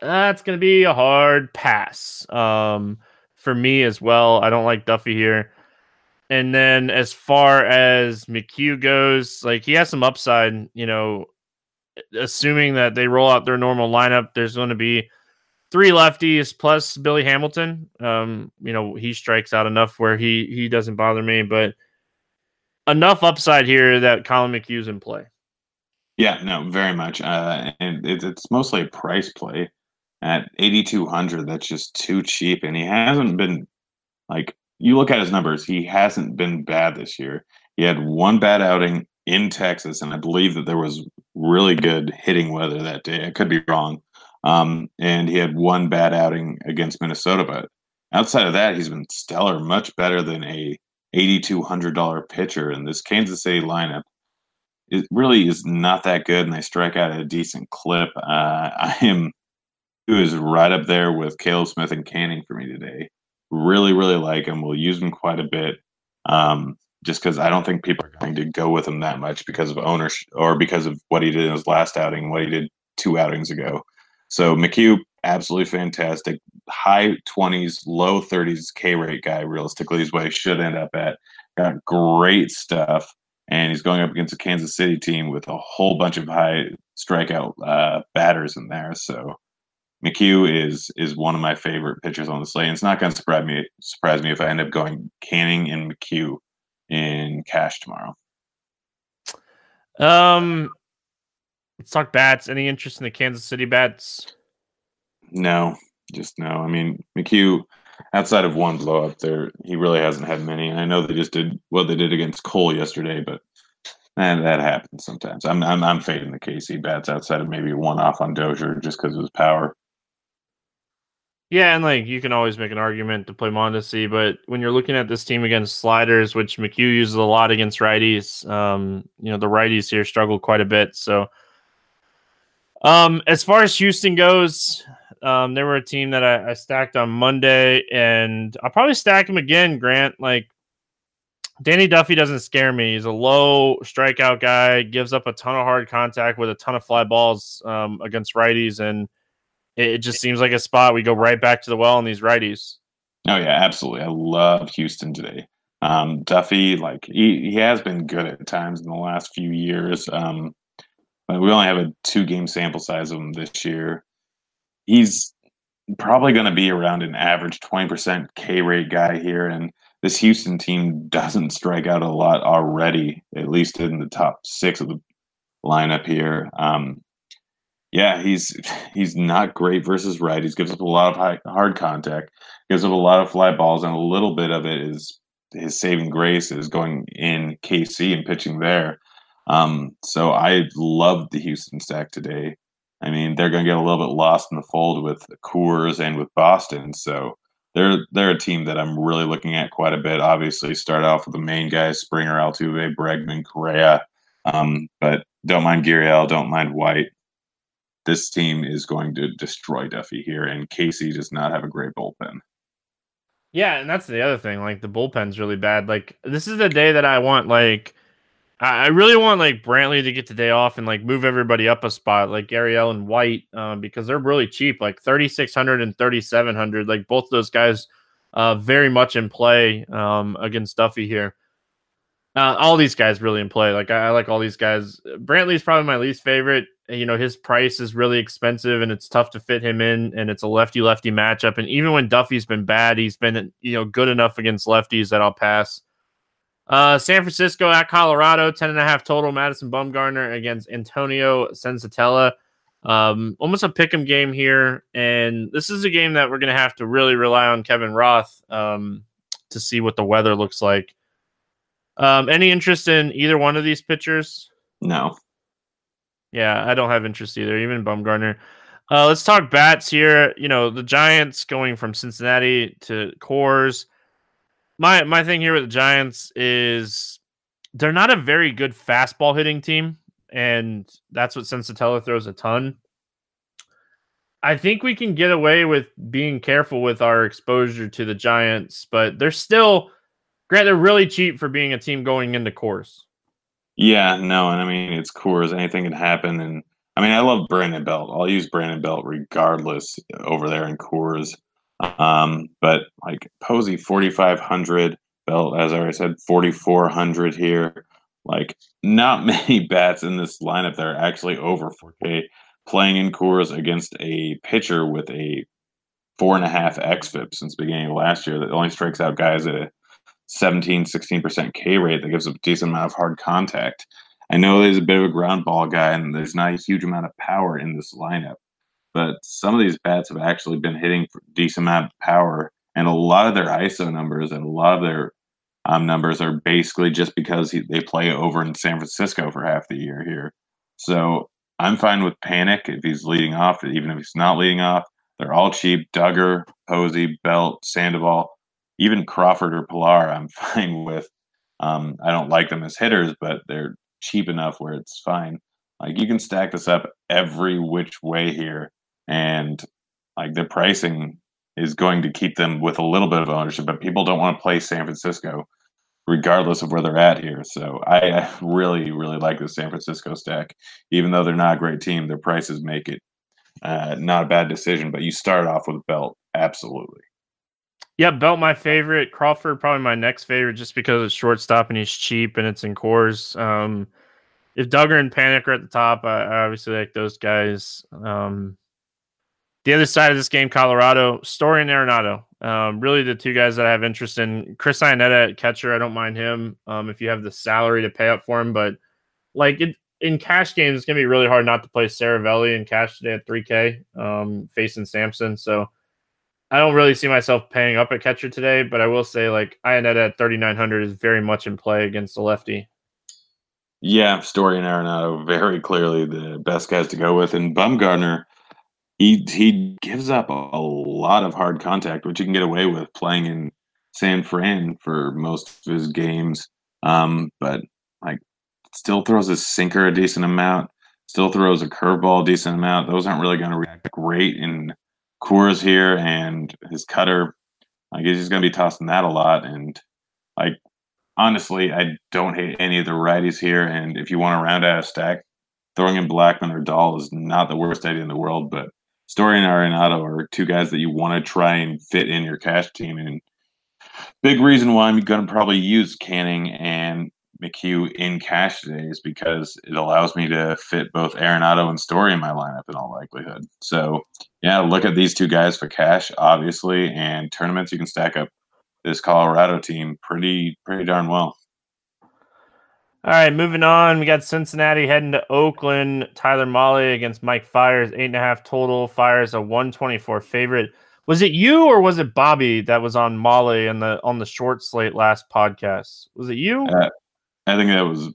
That's gonna be a hard pass. Um, for me as well. I don't like Duffy here. And then as far as McHugh goes, like he has some upside, you know, assuming that they roll out their normal lineup, there's going to be three lefties plus Billy Hamilton. Um, you know, he strikes out enough where he he doesn't bother me, but enough upside here that Collin McHugh's in play. Yeah, no, very much. Uh, and it, it's mostly a price play at 8200 that's just too cheap and he hasn't been like you look at his numbers, he hasn't been bad this year. He had one bad outing in Texas, and I believe that there was really good hitting weather that day. I could be wrong. Um, and he had one bad outing against Minnesota, but outside of that, he's been stellar, much better than a $8,200 pitcher. in this Kansas City lineup it really is not that good, and they strike out at a decent clip. Uh, I am who is right up there with Caleb Smith and Canning for me today. Really, really like him. We'll use him quite a bit. Um, just because I don't think people are going to go with him that much because of ownership or because of what he did in his last outing, what he did two outings ago. So McHugh, absolutely fantastic. High 20s, low 30s K rate guy, realistically, is what he should end up at. Got great stuff. And he's going up against a Kansas City team with a whole bunch of high strikeout uh, batters in there. So McHugh is is one of my favorite pitchers on the slate. And it's not going to surprise me surprise me if I end up going Canning and McHugh in cash tomorrow. Um, let's talk bats. Any interest in the Kansas City bats? no, just no. I mean, McHugh, outside of one blow up there, he really hasn't had many. And I know they just did what they did against Cole yesterday, but and that happens sometimes. I'm I'm I'm fading the KC bats outside of maybe one off on Dozier just because of his power. Yeah, and like you can always make an argument to play Mondesi, but when you're looking at this team against sliders, which McHugh uses a lot against righties, um, you know the righties here struggle quite a bit. So, um, as far as Houston goes, um, they were a team that I, I stacked on Monday, and I'll probably stack them again. Grant, like Danny Duffy doesn't scare me. He's a low strikeout guy, gives up a ton of hard contact with a ton of fly balls um, against righties, and it, it, just seems like a spot we go right back to the well on these righties. Oh yeah, absolutely. I love Houston today. Um, Duffy, like he, he has been good at times in the last few years. Um, but we only have a two game sample size of him this year. He's probably going to be around an average 20% K rate guy here. And this Houston team doesn't strike out a lot already, at least in the top six of the lineup here. Um, yeah, he's he's not great versus right. He Gives up a lot of high, hard contact. Gives up a lot of fly balls, and a little bit of it is his saving grace is going in KC and pitching there. Um, so I love the Houston stack today. I mean, they're going to get a little bit lost in the fold with Coors and with Boston. So they're they're a team that I'm really looking at quite a bit. Obviously, start off with the main guys: Springer, Altuve, Bregman, Correa. Um, but don't mind Gurriel, don't mind White. This team is going to destroy Duffy here, and KC does not have a great bullpen. Yeah, and that's the other thing. Like the bullpen's really bad. Like this is the day that I want like I really want like Brantley to get the day off and like move everybody up a spot, like Gurriel and White, um, because they're really cheap, like 3,600 and 3,700. Like both those guys, uh, very much in play um, against Duffy here. Uh, all these guys really in play. Like I, I like all these guys. Brantley is probably my least favorite. You know, his price is really expensive and it's tough to fit him in, and it's a lefty lefty matchup. And even when Duffy's been bad, he's been you know good enough against lefties that I'll pass. Uh, San Francisco at Colorado, 10 and a half total. Madison Bumgarner against Antonio Senzatela. Um, almost a pick 'em game here. And this is a game that we're going to have to really rely on Kevin Roth um, to see what the weather looks like. Um, any interest in either one of these pitchers? No. Yeah, I don't have interest either, even Bumgarner. Uh, let's talk bats here. You know, the Giants going from Cincinnati to Coors my my thing here with the Giants is they're not a very good fastball hitting team, and that's what Senzatela throws a ton. I think we can get away with being careful with our exposure to the Giants, but they're still, Grant, they're really cheap for being a team going into Coors. Yeah, no, and I mean it's Coors. Anything can happen, and I mean I love Brandon Belt. I'll use Brandon Belt regardless over there in Coors. Um, but like Posey 4,500, Belt, as I already said, 4,400 here. Like, not (laughs) many bats in this lineup that are actually over 4K playing in Coors against a pitcher with a four and a half xFIP since beginning of last year that only strikes out guys at a 17, 16% K rate that gives a decent amount of hard contact. I know there's a bit of a ground ball guy and there's not a huge amount of power in this lineup, but some of these bats have actually been hitting for decent amount of power, and a lot of their ISO numbers and a lot of their um, numbers are basically just because he, they play over in San Francisco for half the year here. So I'm fine with Panik if he's leading off, even if he's not leading off. They're all cheap. Duggar, Posey, Belt, Sandoval, even Crawford or Pilar, I'm (laughs) fine with. Um, I don't like them as hitters, but they're cheap enough where it's fine. Like you can stack this up every which way here and like the pricing is going to keep them with a little bit of ownership, but people don't want to play San Francisco regardless of where they're at here. So I really, really like the San Francisco stack. Even though they're not a great team, their prices make it uh, not a bad decision. But you start off with a Belt, absolutely. Yeah, Belt my favorite. Crawford probably my next favorite, just because it's shortstop and he's cheap and it's in Coors. Um, if Duggar and Panik are at the top, I, I obviously like those guys. Um, the other side of this game, Colorado, Story and Arenado. Um, really, the two guys that I have interest in. Chris Iannetta at catcher, I don't mind him um, if you have the salary to pay up for him. But like it, in cash games, it's gonna be really hard not to play Saravelli in cash today at 3K, um, facing Sampson. So I don't really see myself paying up at catcher today, but I will say like Iannetta at 3,900 is very much in play against the lefty. Yeah, Story and Arenado very clearly the best guys to go with, and Bumgarner he he gives up a lot of hard contact, which you can get away with playing in San Fran for most of his games. Um, but like, still throws a sinker a decent amount. Still throws a curveball a decent amount. Those aren't really going to react great in Coors here, and his cutter. I guess he's going to be tossing that a lot. And like, honestly, I don't hate any of the righties here. And if you want to round out a stack, throwing in Blackmon or Dahl is not the worst idea in the world. But Story and Arenado are two guys that you want to try and fit in your cash team. And big reason why I'm going to probably use Canning and McHugh in cash today is because it allows me to fit both Arenado and Story in my lineup in all likelihood. So, yeah, look at these two guys for cash, obviously, and tournaments you can stack up this Colorado team pretty pretty darn well. All right, moving on. We got Cincinnati heading to Oakland. Tyler Mahle against Mike Fiers, eight and a half total. Fiers a 124 favorite. Was it you or was it Bobby that was on Mahle and the on the short slate last podcast? Was it you? Uh, I think that was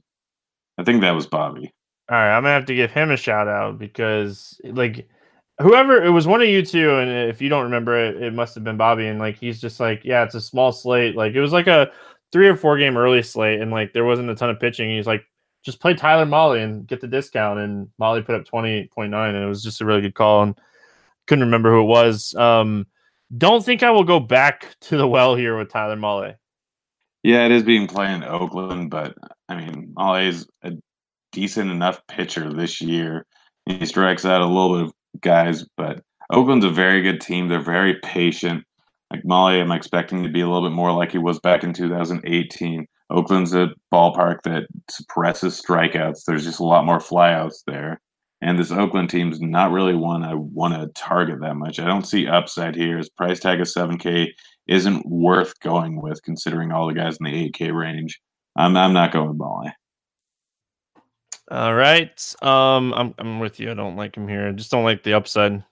I think that was Bobby. All right, I'm gonna have to give him a shout out because like whoever it was one of you two, and if you don't remember it, it must have been Bobby. And like he's just like, yeah, it's a small slate. Like it was like a three or four game early slate, and like there wasn't a ton of pitching. He's like, just play Tyler Mahle and get the discount. And Mahle put up twenty point nine, and it was just a really good call. And couldn't remember who it was. Um, don't think I will go back to the well here with Tyler Mahle. Yeah, it is being played in Oakland, but I mean, is a decent enough pitcher this year. He strikes out a little bit of guys, but Oakland's a very good team. They're very patient. Like Mahle, I'm expecting to be a little bit more like he was back in 2018. Oakland's a ballpark that suppresses strikeouts. There's just a lot more flyouts there. And this Oakland team's not really one I want to target that much. I don't see upside here. His price tag is 7K isn't worth going with considering all the guys in the 8K range. I'm, I'm not going Mahle. All right. Um, I'm I'm with you. I don't like him here. I just don't like the upside.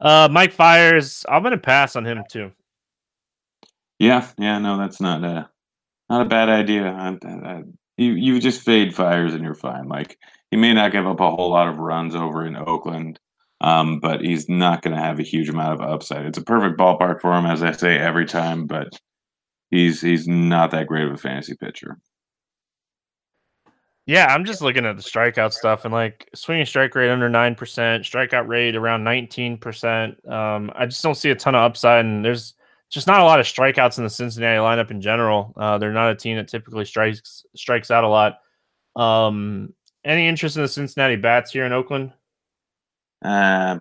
Uh, Mike Fiers. I'm gonna pass on him too. Yeah, yeah, no, that's not a not a bad idea. I, I, you you just fade Fiers and you're fine. Like he may not give up a whole lot of runs over in Oakland, um, but he's not going to have a huge amount of upside. It's a perfect ballpark for him, as I say every time, but he's he's not that great of a fantasy pitcher. Yeah, I'm just looking at the strikeout stuff and like swinging strike rate under nine percent, strikeout rate around nineteen percent. Um, I just don't see a ton of upside, and there's just not a lot of strikeouts in the Cincinnati lineup in general. Uh, they're not a team that typically strikes strikes out a lot. Um, any interest in the Cincinnati bats here in Oakland? Uh,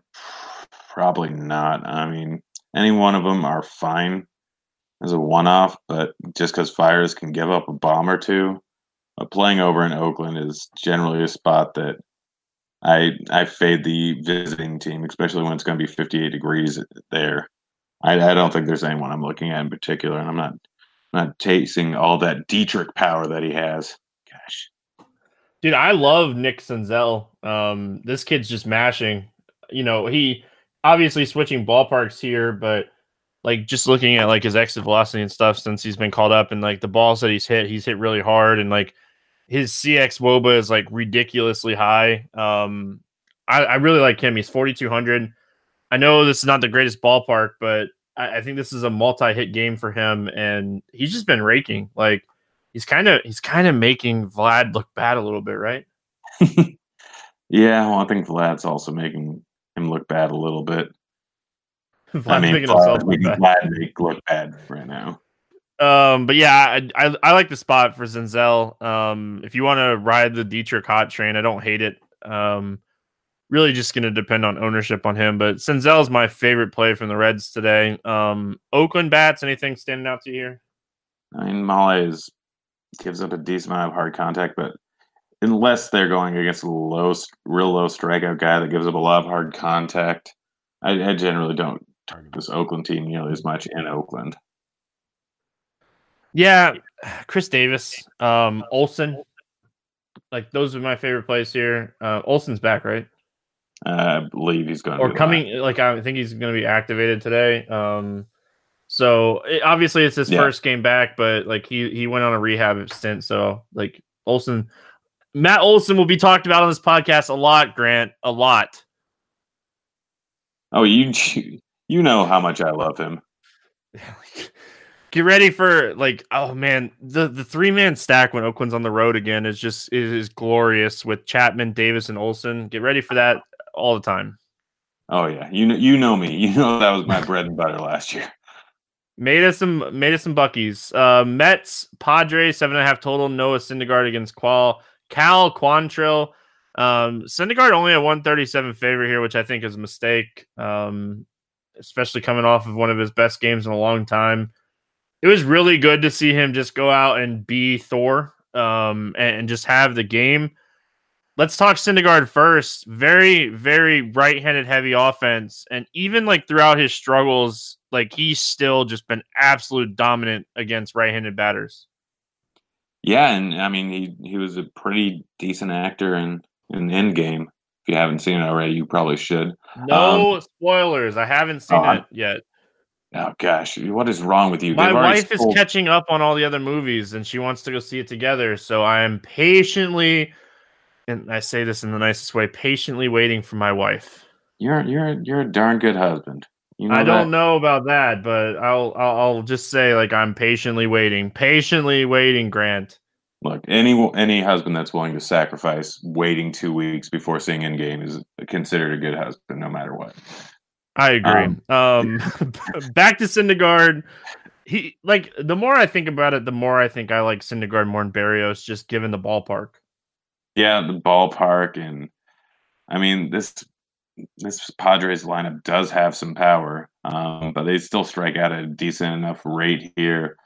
probably not. I mean, any one of them are fine as a one-off, but just because Fiers can give up a bomb or two uh, playing over in Oakland is generally a spot that I I fade the visiting team, especially when it's going to be 58 degrees there. I, I don't think there's anyone I'm looking at in particular, and I'm not not tasting all that Dietrich power that he has. Dude, I love Nick Senzel. Um, this kid's just mashing. You know, he obviously switching ballparks here, but like just looking at like his exit velocity and stuff since he's been called up, and like the balls that he's hit, he's hit really hard, and like his CX Woba is like ridiculously high. Um, I, I really like him. He's 4,200. I know this is not the greatest ballpark, but I, I think this is a multi-hit game for him, and he's just been raking. Like he's kind of he's kind of making Vlad look bad a little bit, right? (laughs) yeah, well, I think Vlad's also making him look bad a little bit. (laughs) Vlad's I mean, making Vlad, making Vlad make look bad right now. Um, but yeah, I, I, I like the spot for Senzel. Um, if you want to ride the Dietrich hot train, I don't hate it. Um, really just going to depend on ownership on him. But Senzel is my favorite play from the Reds today. Um, Oakland bats, anything standing out to you here? I mean, Mahle is gives up a decent amount of hard contact, but unless they're going against a low, real low strikeout guy that gives up a lot of hard contact, I, I generally don't target this Oakland team nearly as much in Oakland. Yeah, Khris Davis, um, Olson. like those are my favorite plays here. Uh, Olson's back, right? Uh, I believe he's going or coming. Like I think he's going to be activated today. Um, so it, obviously it's his yeah. first game back, but like he he went on a rehab stint. So like Olson, Matt Olson will be talked about on this podcast a lot. Grant, a lot. Oh, you (laughs) you know how much I love him. (laughs) Get ready for like oh man the the three man stack when Oakland's on the road again is just is, is glorious with Chapman, Davis, and Olson. Get ready for that all the time. Oh yeah, you know you know me. (laughs) You know that was my bread and butter last year. Made us some made us some buckies. Uh, Mets, Padres, seven and a half total. Noah Syndergaard against Qual. Cal Quantrill. Um, Syndergaard only a 137 favorite here, which I think is a mistake. Um, especially coming off of one of his best games in a long time. It was really good to see him just go out and be Thor um, and, and just have the game. Let's talk Syndergaard first. Very, very right-handed heavy offense, and even like throughout his struggles, like he's still just been absolute dominant against right-handed batters. Yeah, and I mean he he was a pretty decent actor in in Endgame. If you haven't seen it already, you probably should. No um, spoilers. I haven't seen it yet. Oh gosh, what is wrong with you? My wife is catching up on all the other movies, and she wants to go see it together. So I am patiently and I say this in the nicest way, patiently waiting for my wife. You're you're you're a darn good husband. You know I don't know about that, but I'll, I'll I'll just say like I'm patiently waiting, patiently waiting. Grant. Look, any any husband that's willing to sacrifice waiting two weeks before seeing Endgame is considered a good husband, no matter what. I agree. Um, um (laughs) back to Syndergaard. He like the more I think about it, the more I think I like Syndergaard more than Berrios, just given the ballpark. Yeah, the ballpark, and I mean this this Padres lineup does have some power, um, but they still strike out at a decent enough rate here.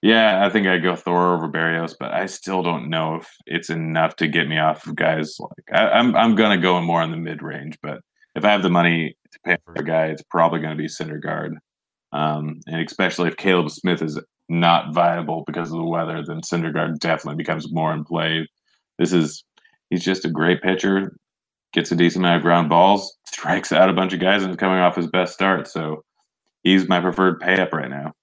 Yeah, I think I'd go Thor over Berrios, but I still don't know if it's enough to get me off of guys like I, am I'm, I'm gonna go more in the mid range, but if I have the money to pay for a guy, it's probably to be Syndergaard. Um, and especially if Caleb Smith is not viable because of the weather, then Syndergaard definitely becomes more in play. This is he's just a great pitcher, gets a decent amount of ground balls, strikes out a bunch of guys, and is coming off his best start. So he's my preferred pay up right now.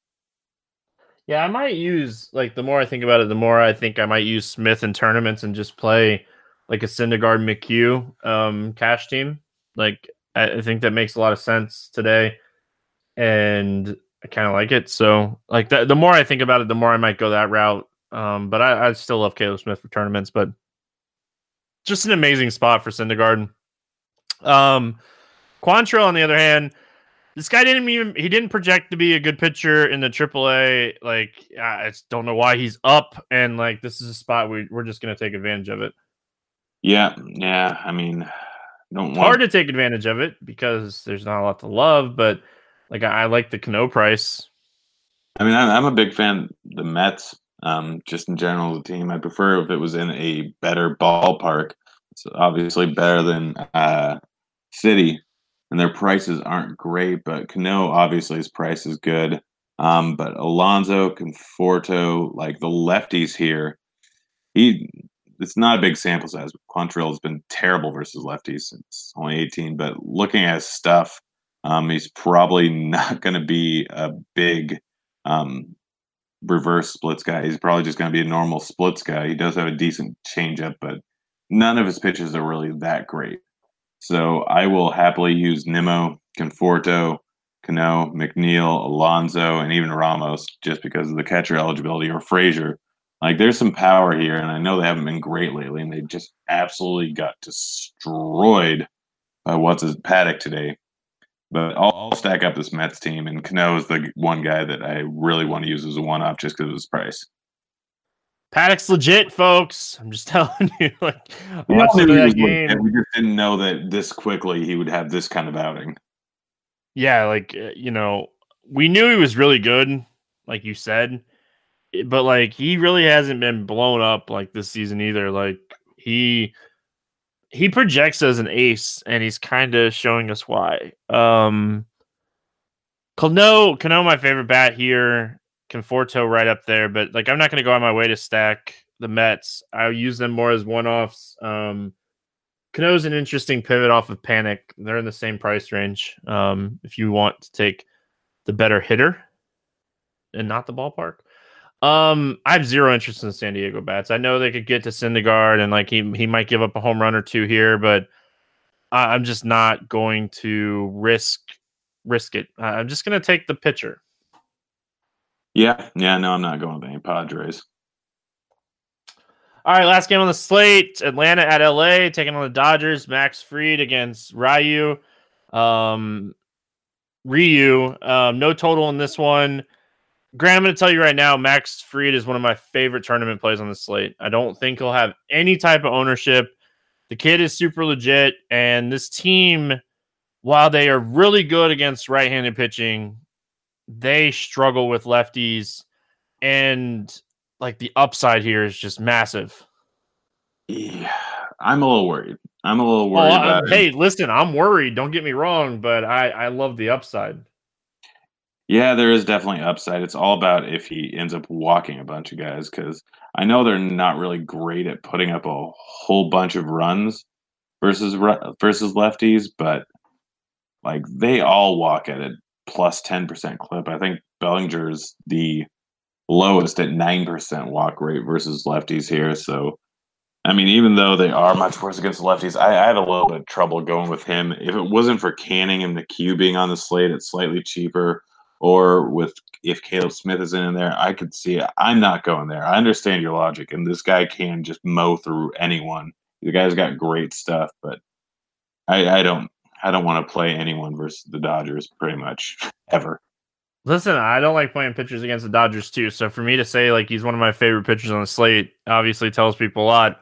Yeah, I might use like the more I think about it, the more I think I might use Smith in tournaments and just play like a Syndergaard McHugh um, cash team. Like I, think that makes a lot of sense today, and I kind of like it. So like the the more I think about it, the more I might go that route. Um, but I, I still love Caleb Smith for tournaments, but just an amazing spot for Syndergaard. Um, Quantrill, on the other hand, this guy didn't even he didn't project to be a good pitcher in the AAA. Like I just don't know why he's up, and like this is a spot we we're just gonna take advantage of it. Yeah, yeah. I mean, don't want... hard to take advantage of it because there's not a lot to love, but like I, I like the Cano price. I mean, I'm, I'm a big fan. The Mets um, just in general, the team. I prefer if it was in a better ballpark. It's obviously better than uh, City, and their prices aren't great. But Cano, obviously, his price is good. Um, but Alonso, Conforto, like the lefties here, he it's not a big sample size. Quantrill has been terrible versus lefties. It's only 18, but looking at his stuff, um, he's probably (laughs) not going to be a big um, reverse splits guy. He's probably just going to be a normal splits guy. He does have a decent changeup, but none of his pitches are really that great. So I will happily use Nimmo, Conforto, Cano, McNeil, Alonso, and even Ramos just because of the catcher eligibility or Frazier. Like there's some power here, and I know they haven't been great lately, and they just absolutely got destroyed by what's his Paddack today. But I'll, I'll, stack up this Mets team, and Cano is the one guy that I really want to use as a one off just because of his price. Paddack's legit, folks. I'm just (laughs) telling you. Like, that game. We just didn't know that this quickly he would have this kind of outing. Yeah, like uh, you know, we knew he was really good, like you said, but like he really hasn't been blown up like this season either. Like he he projects as an ace, and he's kind of showing us why. Um, Cano, Cano, my favorite bat here. Conforto right up there, but like I'm not going to go on my way to stack the Mets. I use them more as one offs. Um, Cano's an interesting pivot off of Panik. They're in the same price range. Um, if you want to take the better hitter and not the ballpark. Um, I have zero interest in the San Diego bats. I know they could get to Syndergaard and like he he might give up a home run or two here, but I, I'm just not going to risk risk it. I'm just going to take the pitcher. Yeah, yeah, no, I'm not going with any Padres. All right, last game on the slate: Atlanta at LA, taking on the Dodgers. Max Fried against Ryu. Um, Ryu, um, no total in this one. Grant, I'm going to tell you right now, Max Fried is one of my favorite tournament plays on the slate. I don't think he'll have any type of ownership. The kid is super legit, and this team, while they are really good against right-handed pitching, they struggle with lefties, and like the upside here is just massive. Yeah, I'm a little worried. I'm a little worried. Well, hey, listen, I'm worried. Don't get me wrong, but I I love the upside. Yeah, there is definitely upside. It's all about if he ends up walking a bunch of guys because I know they're not really great at putting up a whole bunch of runs versus versus lefties, but like they all walk at a plus ten percent clip. I think Bellinger's the lowest at 9% walk rate versus lefties here. So, I mean, even though they are much worse against lefties, I, I a little bit of trouble going with him. If it wasn't for Canning and McHugh being on the slate, it's slightly cheaper. Or with if Caleb Smith is in there, I could see it. I'm not going there. I understand your logic, and this guy can just mow through anyone. The guy's got great stuff, but I, I don't I don't want to play anyone versus the Dodgers pretty much (laughs) ever. Listen, I don't like playing pitchers against the Dodgers too. So for me to say like he's one of my favorite pitchers on the slate obviously tells people a lot.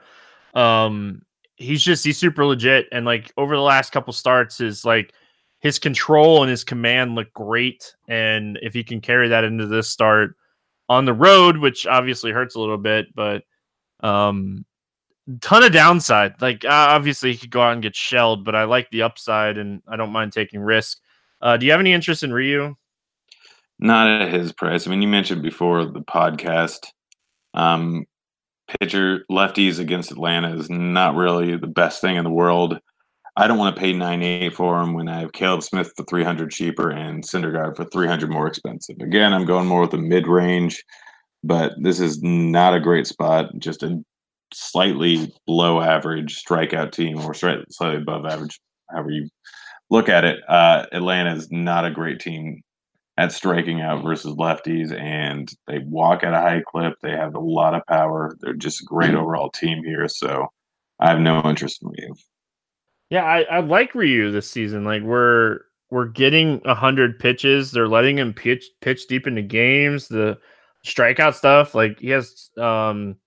Um, he's just he's super legit, and like over the last couple starts, is like his control and his command look great. And if he can carry that into this start on the road, which obviously hurts a little bit, but um, ton of downside. Like uh, obviously he could go out and get shelled, but I like the upside, and I don't mind taking risk. Uh, do you have any interest in Ryu? Not at his price. I mean, you mentioned before the podcast. Um, pitcher lefties against Atlanta is not really the best thing in the world. I don't want to pay nine eight for him when I have Caleb Smith for three hundred cheaper and Syndergaard for three hundred more expensive. Again, I'm going more with the mid range, but this is not a great spot. Just a slightly below average strikeout team, or slightly above average, however you look at it. Uh, Atlanta is not a great team at striking out versus lefties, and they walk at a high clip. They have a lot of power. They're just a great overall team here. So I have no interest in Ryu. Yeah, I, I like Ryu this season. Like we're we're getting hundred pitches. They're letting him pitch pitch deep into games. The strikeout stuff, like he has um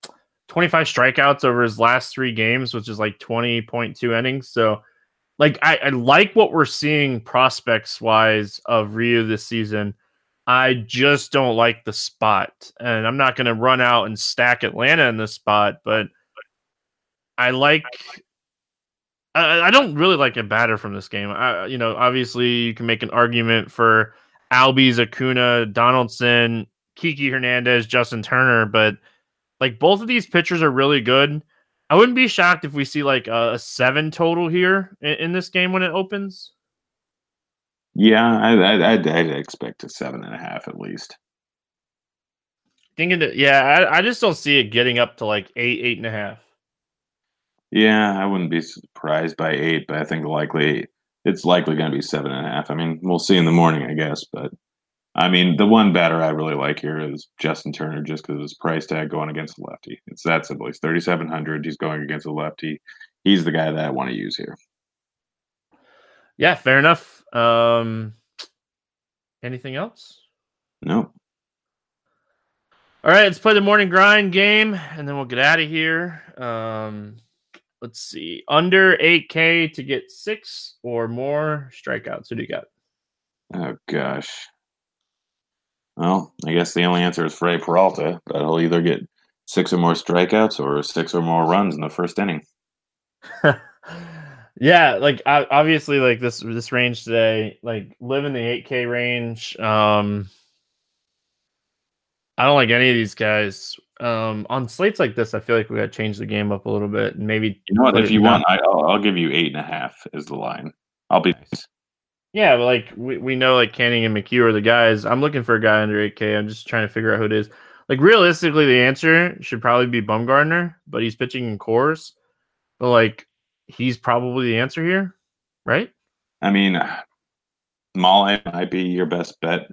25 strikeouts over his last three games, which is like 20.2 innings. So like I, I like what we're seeing prospects wise of Ryu this season. I just don't like the spot, and I'm not going to run out and stack Atlanta in this spot, but I like. I, I don't really like a batter from this game. I, you know, obviously you can make an argument for Albies, Acuna, Donaldson, Kiki Hernandez, Justin Turner, but like both of these pitchers are really good. I wouldn't be shocked if we see like a, a seven total here in, in, this game when it opens. Yeah, I, I, I'd, I'd, expect a seven and a half at least. Thinking that, yeah, I, I just don't see it getting up to like eight, eight and a half. Yeah, I wouldn't be surprised by eight, but I think likely it's likely going to be seven and a half. I mean, we'll see in the morning, I guess, but I mean, the one batter I really like here is Justin Turner, just because his price tag going against a lefty. It's that simple. He's thirty seven hundred. He's going against a lefty. He's the guy that I want to use here. Yeah, fair enough. Um, anything else? No. All right, let's play the morning grind game, and then we'll get out of here. Um, let's see, under eight K to get six or more strikeouts. Who do you got? Oh gosh. Well, I guess the only answer is Freddie Peralta, but he'll either get six or more strikeouts or six or more runs in the first inning. (laughs) yeah, like obviously, like this this range today, like live in the eight K range. Um, I don't like any of these guys. Um, on slates like this, I feel like we got to change the game up a little bit and maybe. You know what? If you down. want, I, I'll, I'll give you eight and a half as the line. I'll be nice. Yeah, but like we, we know like Canning and McHugh are the guys. I'm looking for a guy under 8K. I'm just trying to figure out who it is. Like realistically, the answer should probably be Bumgarner, but he's pitching in Coors. But like he's probably the answer here, right? I mean, Mahle might be your best bet.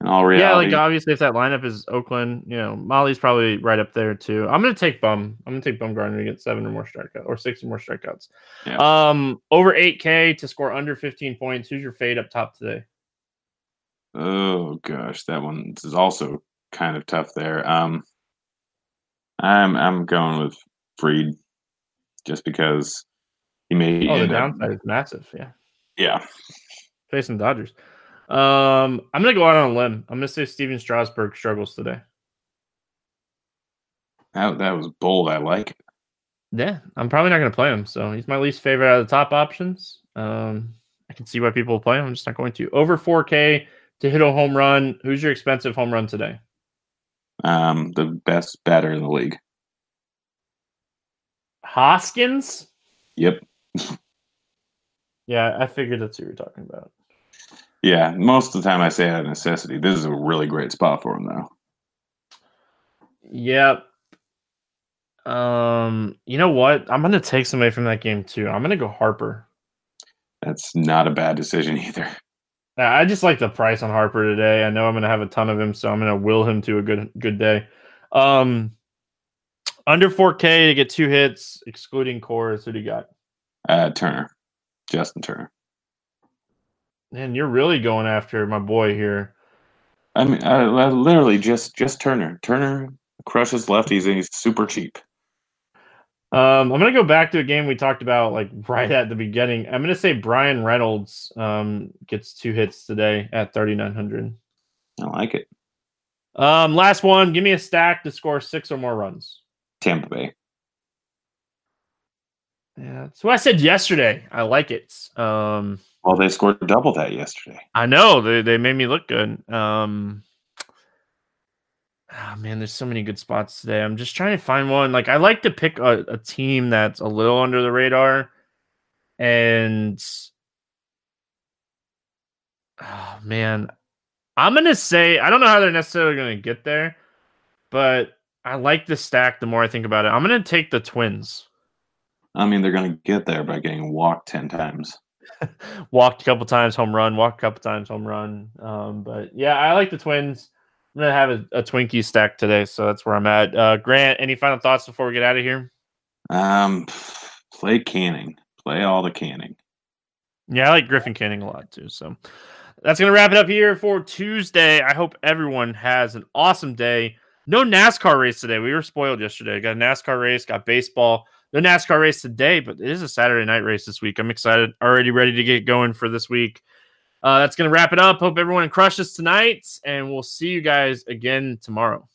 In all reality, Yeah, like obviously if that lineup is Oakland, you know, Mahle's probably right up there too. I'm gonna take Bum. I'm gonna take Bumgarner to get seven or more strikeouts or six or more strikeouts. Yeah. Um, over 8K to score under 15 points. Who's your fade up top today? Oh gosh, that one is also kind of tough there. Um, I'm I'm going with Fried, just because he may. Oh, the end up- downside is massive. Yeah. yeah, facing Dodgers. Um, I'm gonna go out on a limb. I'm gonna say Stephen Strasburg struggles today. that that was bold. I like it. Yeah, I'm probably not gonna play him. So he's my least favorite out of the top options. Um, I can see why people play him. I'm just not going to. Over 4K to hit a home run. Who's your expensive home run today? Um, the best batter in the league. Hoskins. Yep. (laughs) Yeah, I figured that's who you're talking about. Yeah, most of the time I say out of necessity. This is a really great spot for him, though. Yep. Um, you know what? I'm gonna take somebody from that game too. I'm gonna go Harper. That's not a bad decision either. I just like the price on Harper today. I know I'm going to have a ton of him, so I'm going to will him to a good good day. Um, under 4K to get two hits, excluding Coors. Who do you got? Uh, Turner, Justin Turner. Man, you're really going after my boy here. I mean, I, I literally just just Turner. Turner crushes lefties and he's super cheap. Um, I'm going to go back to a game we talked about like right at the beginning. I'm going to say Bryan Reynolds um, gets two hits today at 3,900. I like it. Um, last one. Give me a stack to score six or more runs. Tampa Bay. Yeah, what I said yesterday. I like it. Um, Well, they scored double that yesterday. I know they they made me look good. Um, oh man, there's so many good spots today. I'm just trying to find one. Like I like to pick a, a team that's a little under the radar, and oh man, I'm gonna say I don't know how they're necessarily gonna get there, but I like the stack. The more I think about it, I'm gonna take the Twins. I mean, they're going to get there by getting walked ten times. (laughs) walked a couple times, home run, walked a couple times, home run. Um, but yeah, I like the Twins. I'm gonna have a, a Twinkie stack today, so that's where I'm at. Uh, Grant, any final thoughts before we get out of here? Um, play Canning. Play all the Canning. Yeah, I like Griffin Canning a lot too. So that's gonna wrap it up here for Tuesday. I hope everyone has an awesome day. No NASCAR race today. We were spoiled yesterday. Got a NASCAR race, got baseball. No NASCAR race today, but it is a Saturday night race this week. I'm excited, already ready to get going for this week. Uh, that's going to wrap it up. Hope everyone crushes tonight, and we'll see you guys again tomorrow.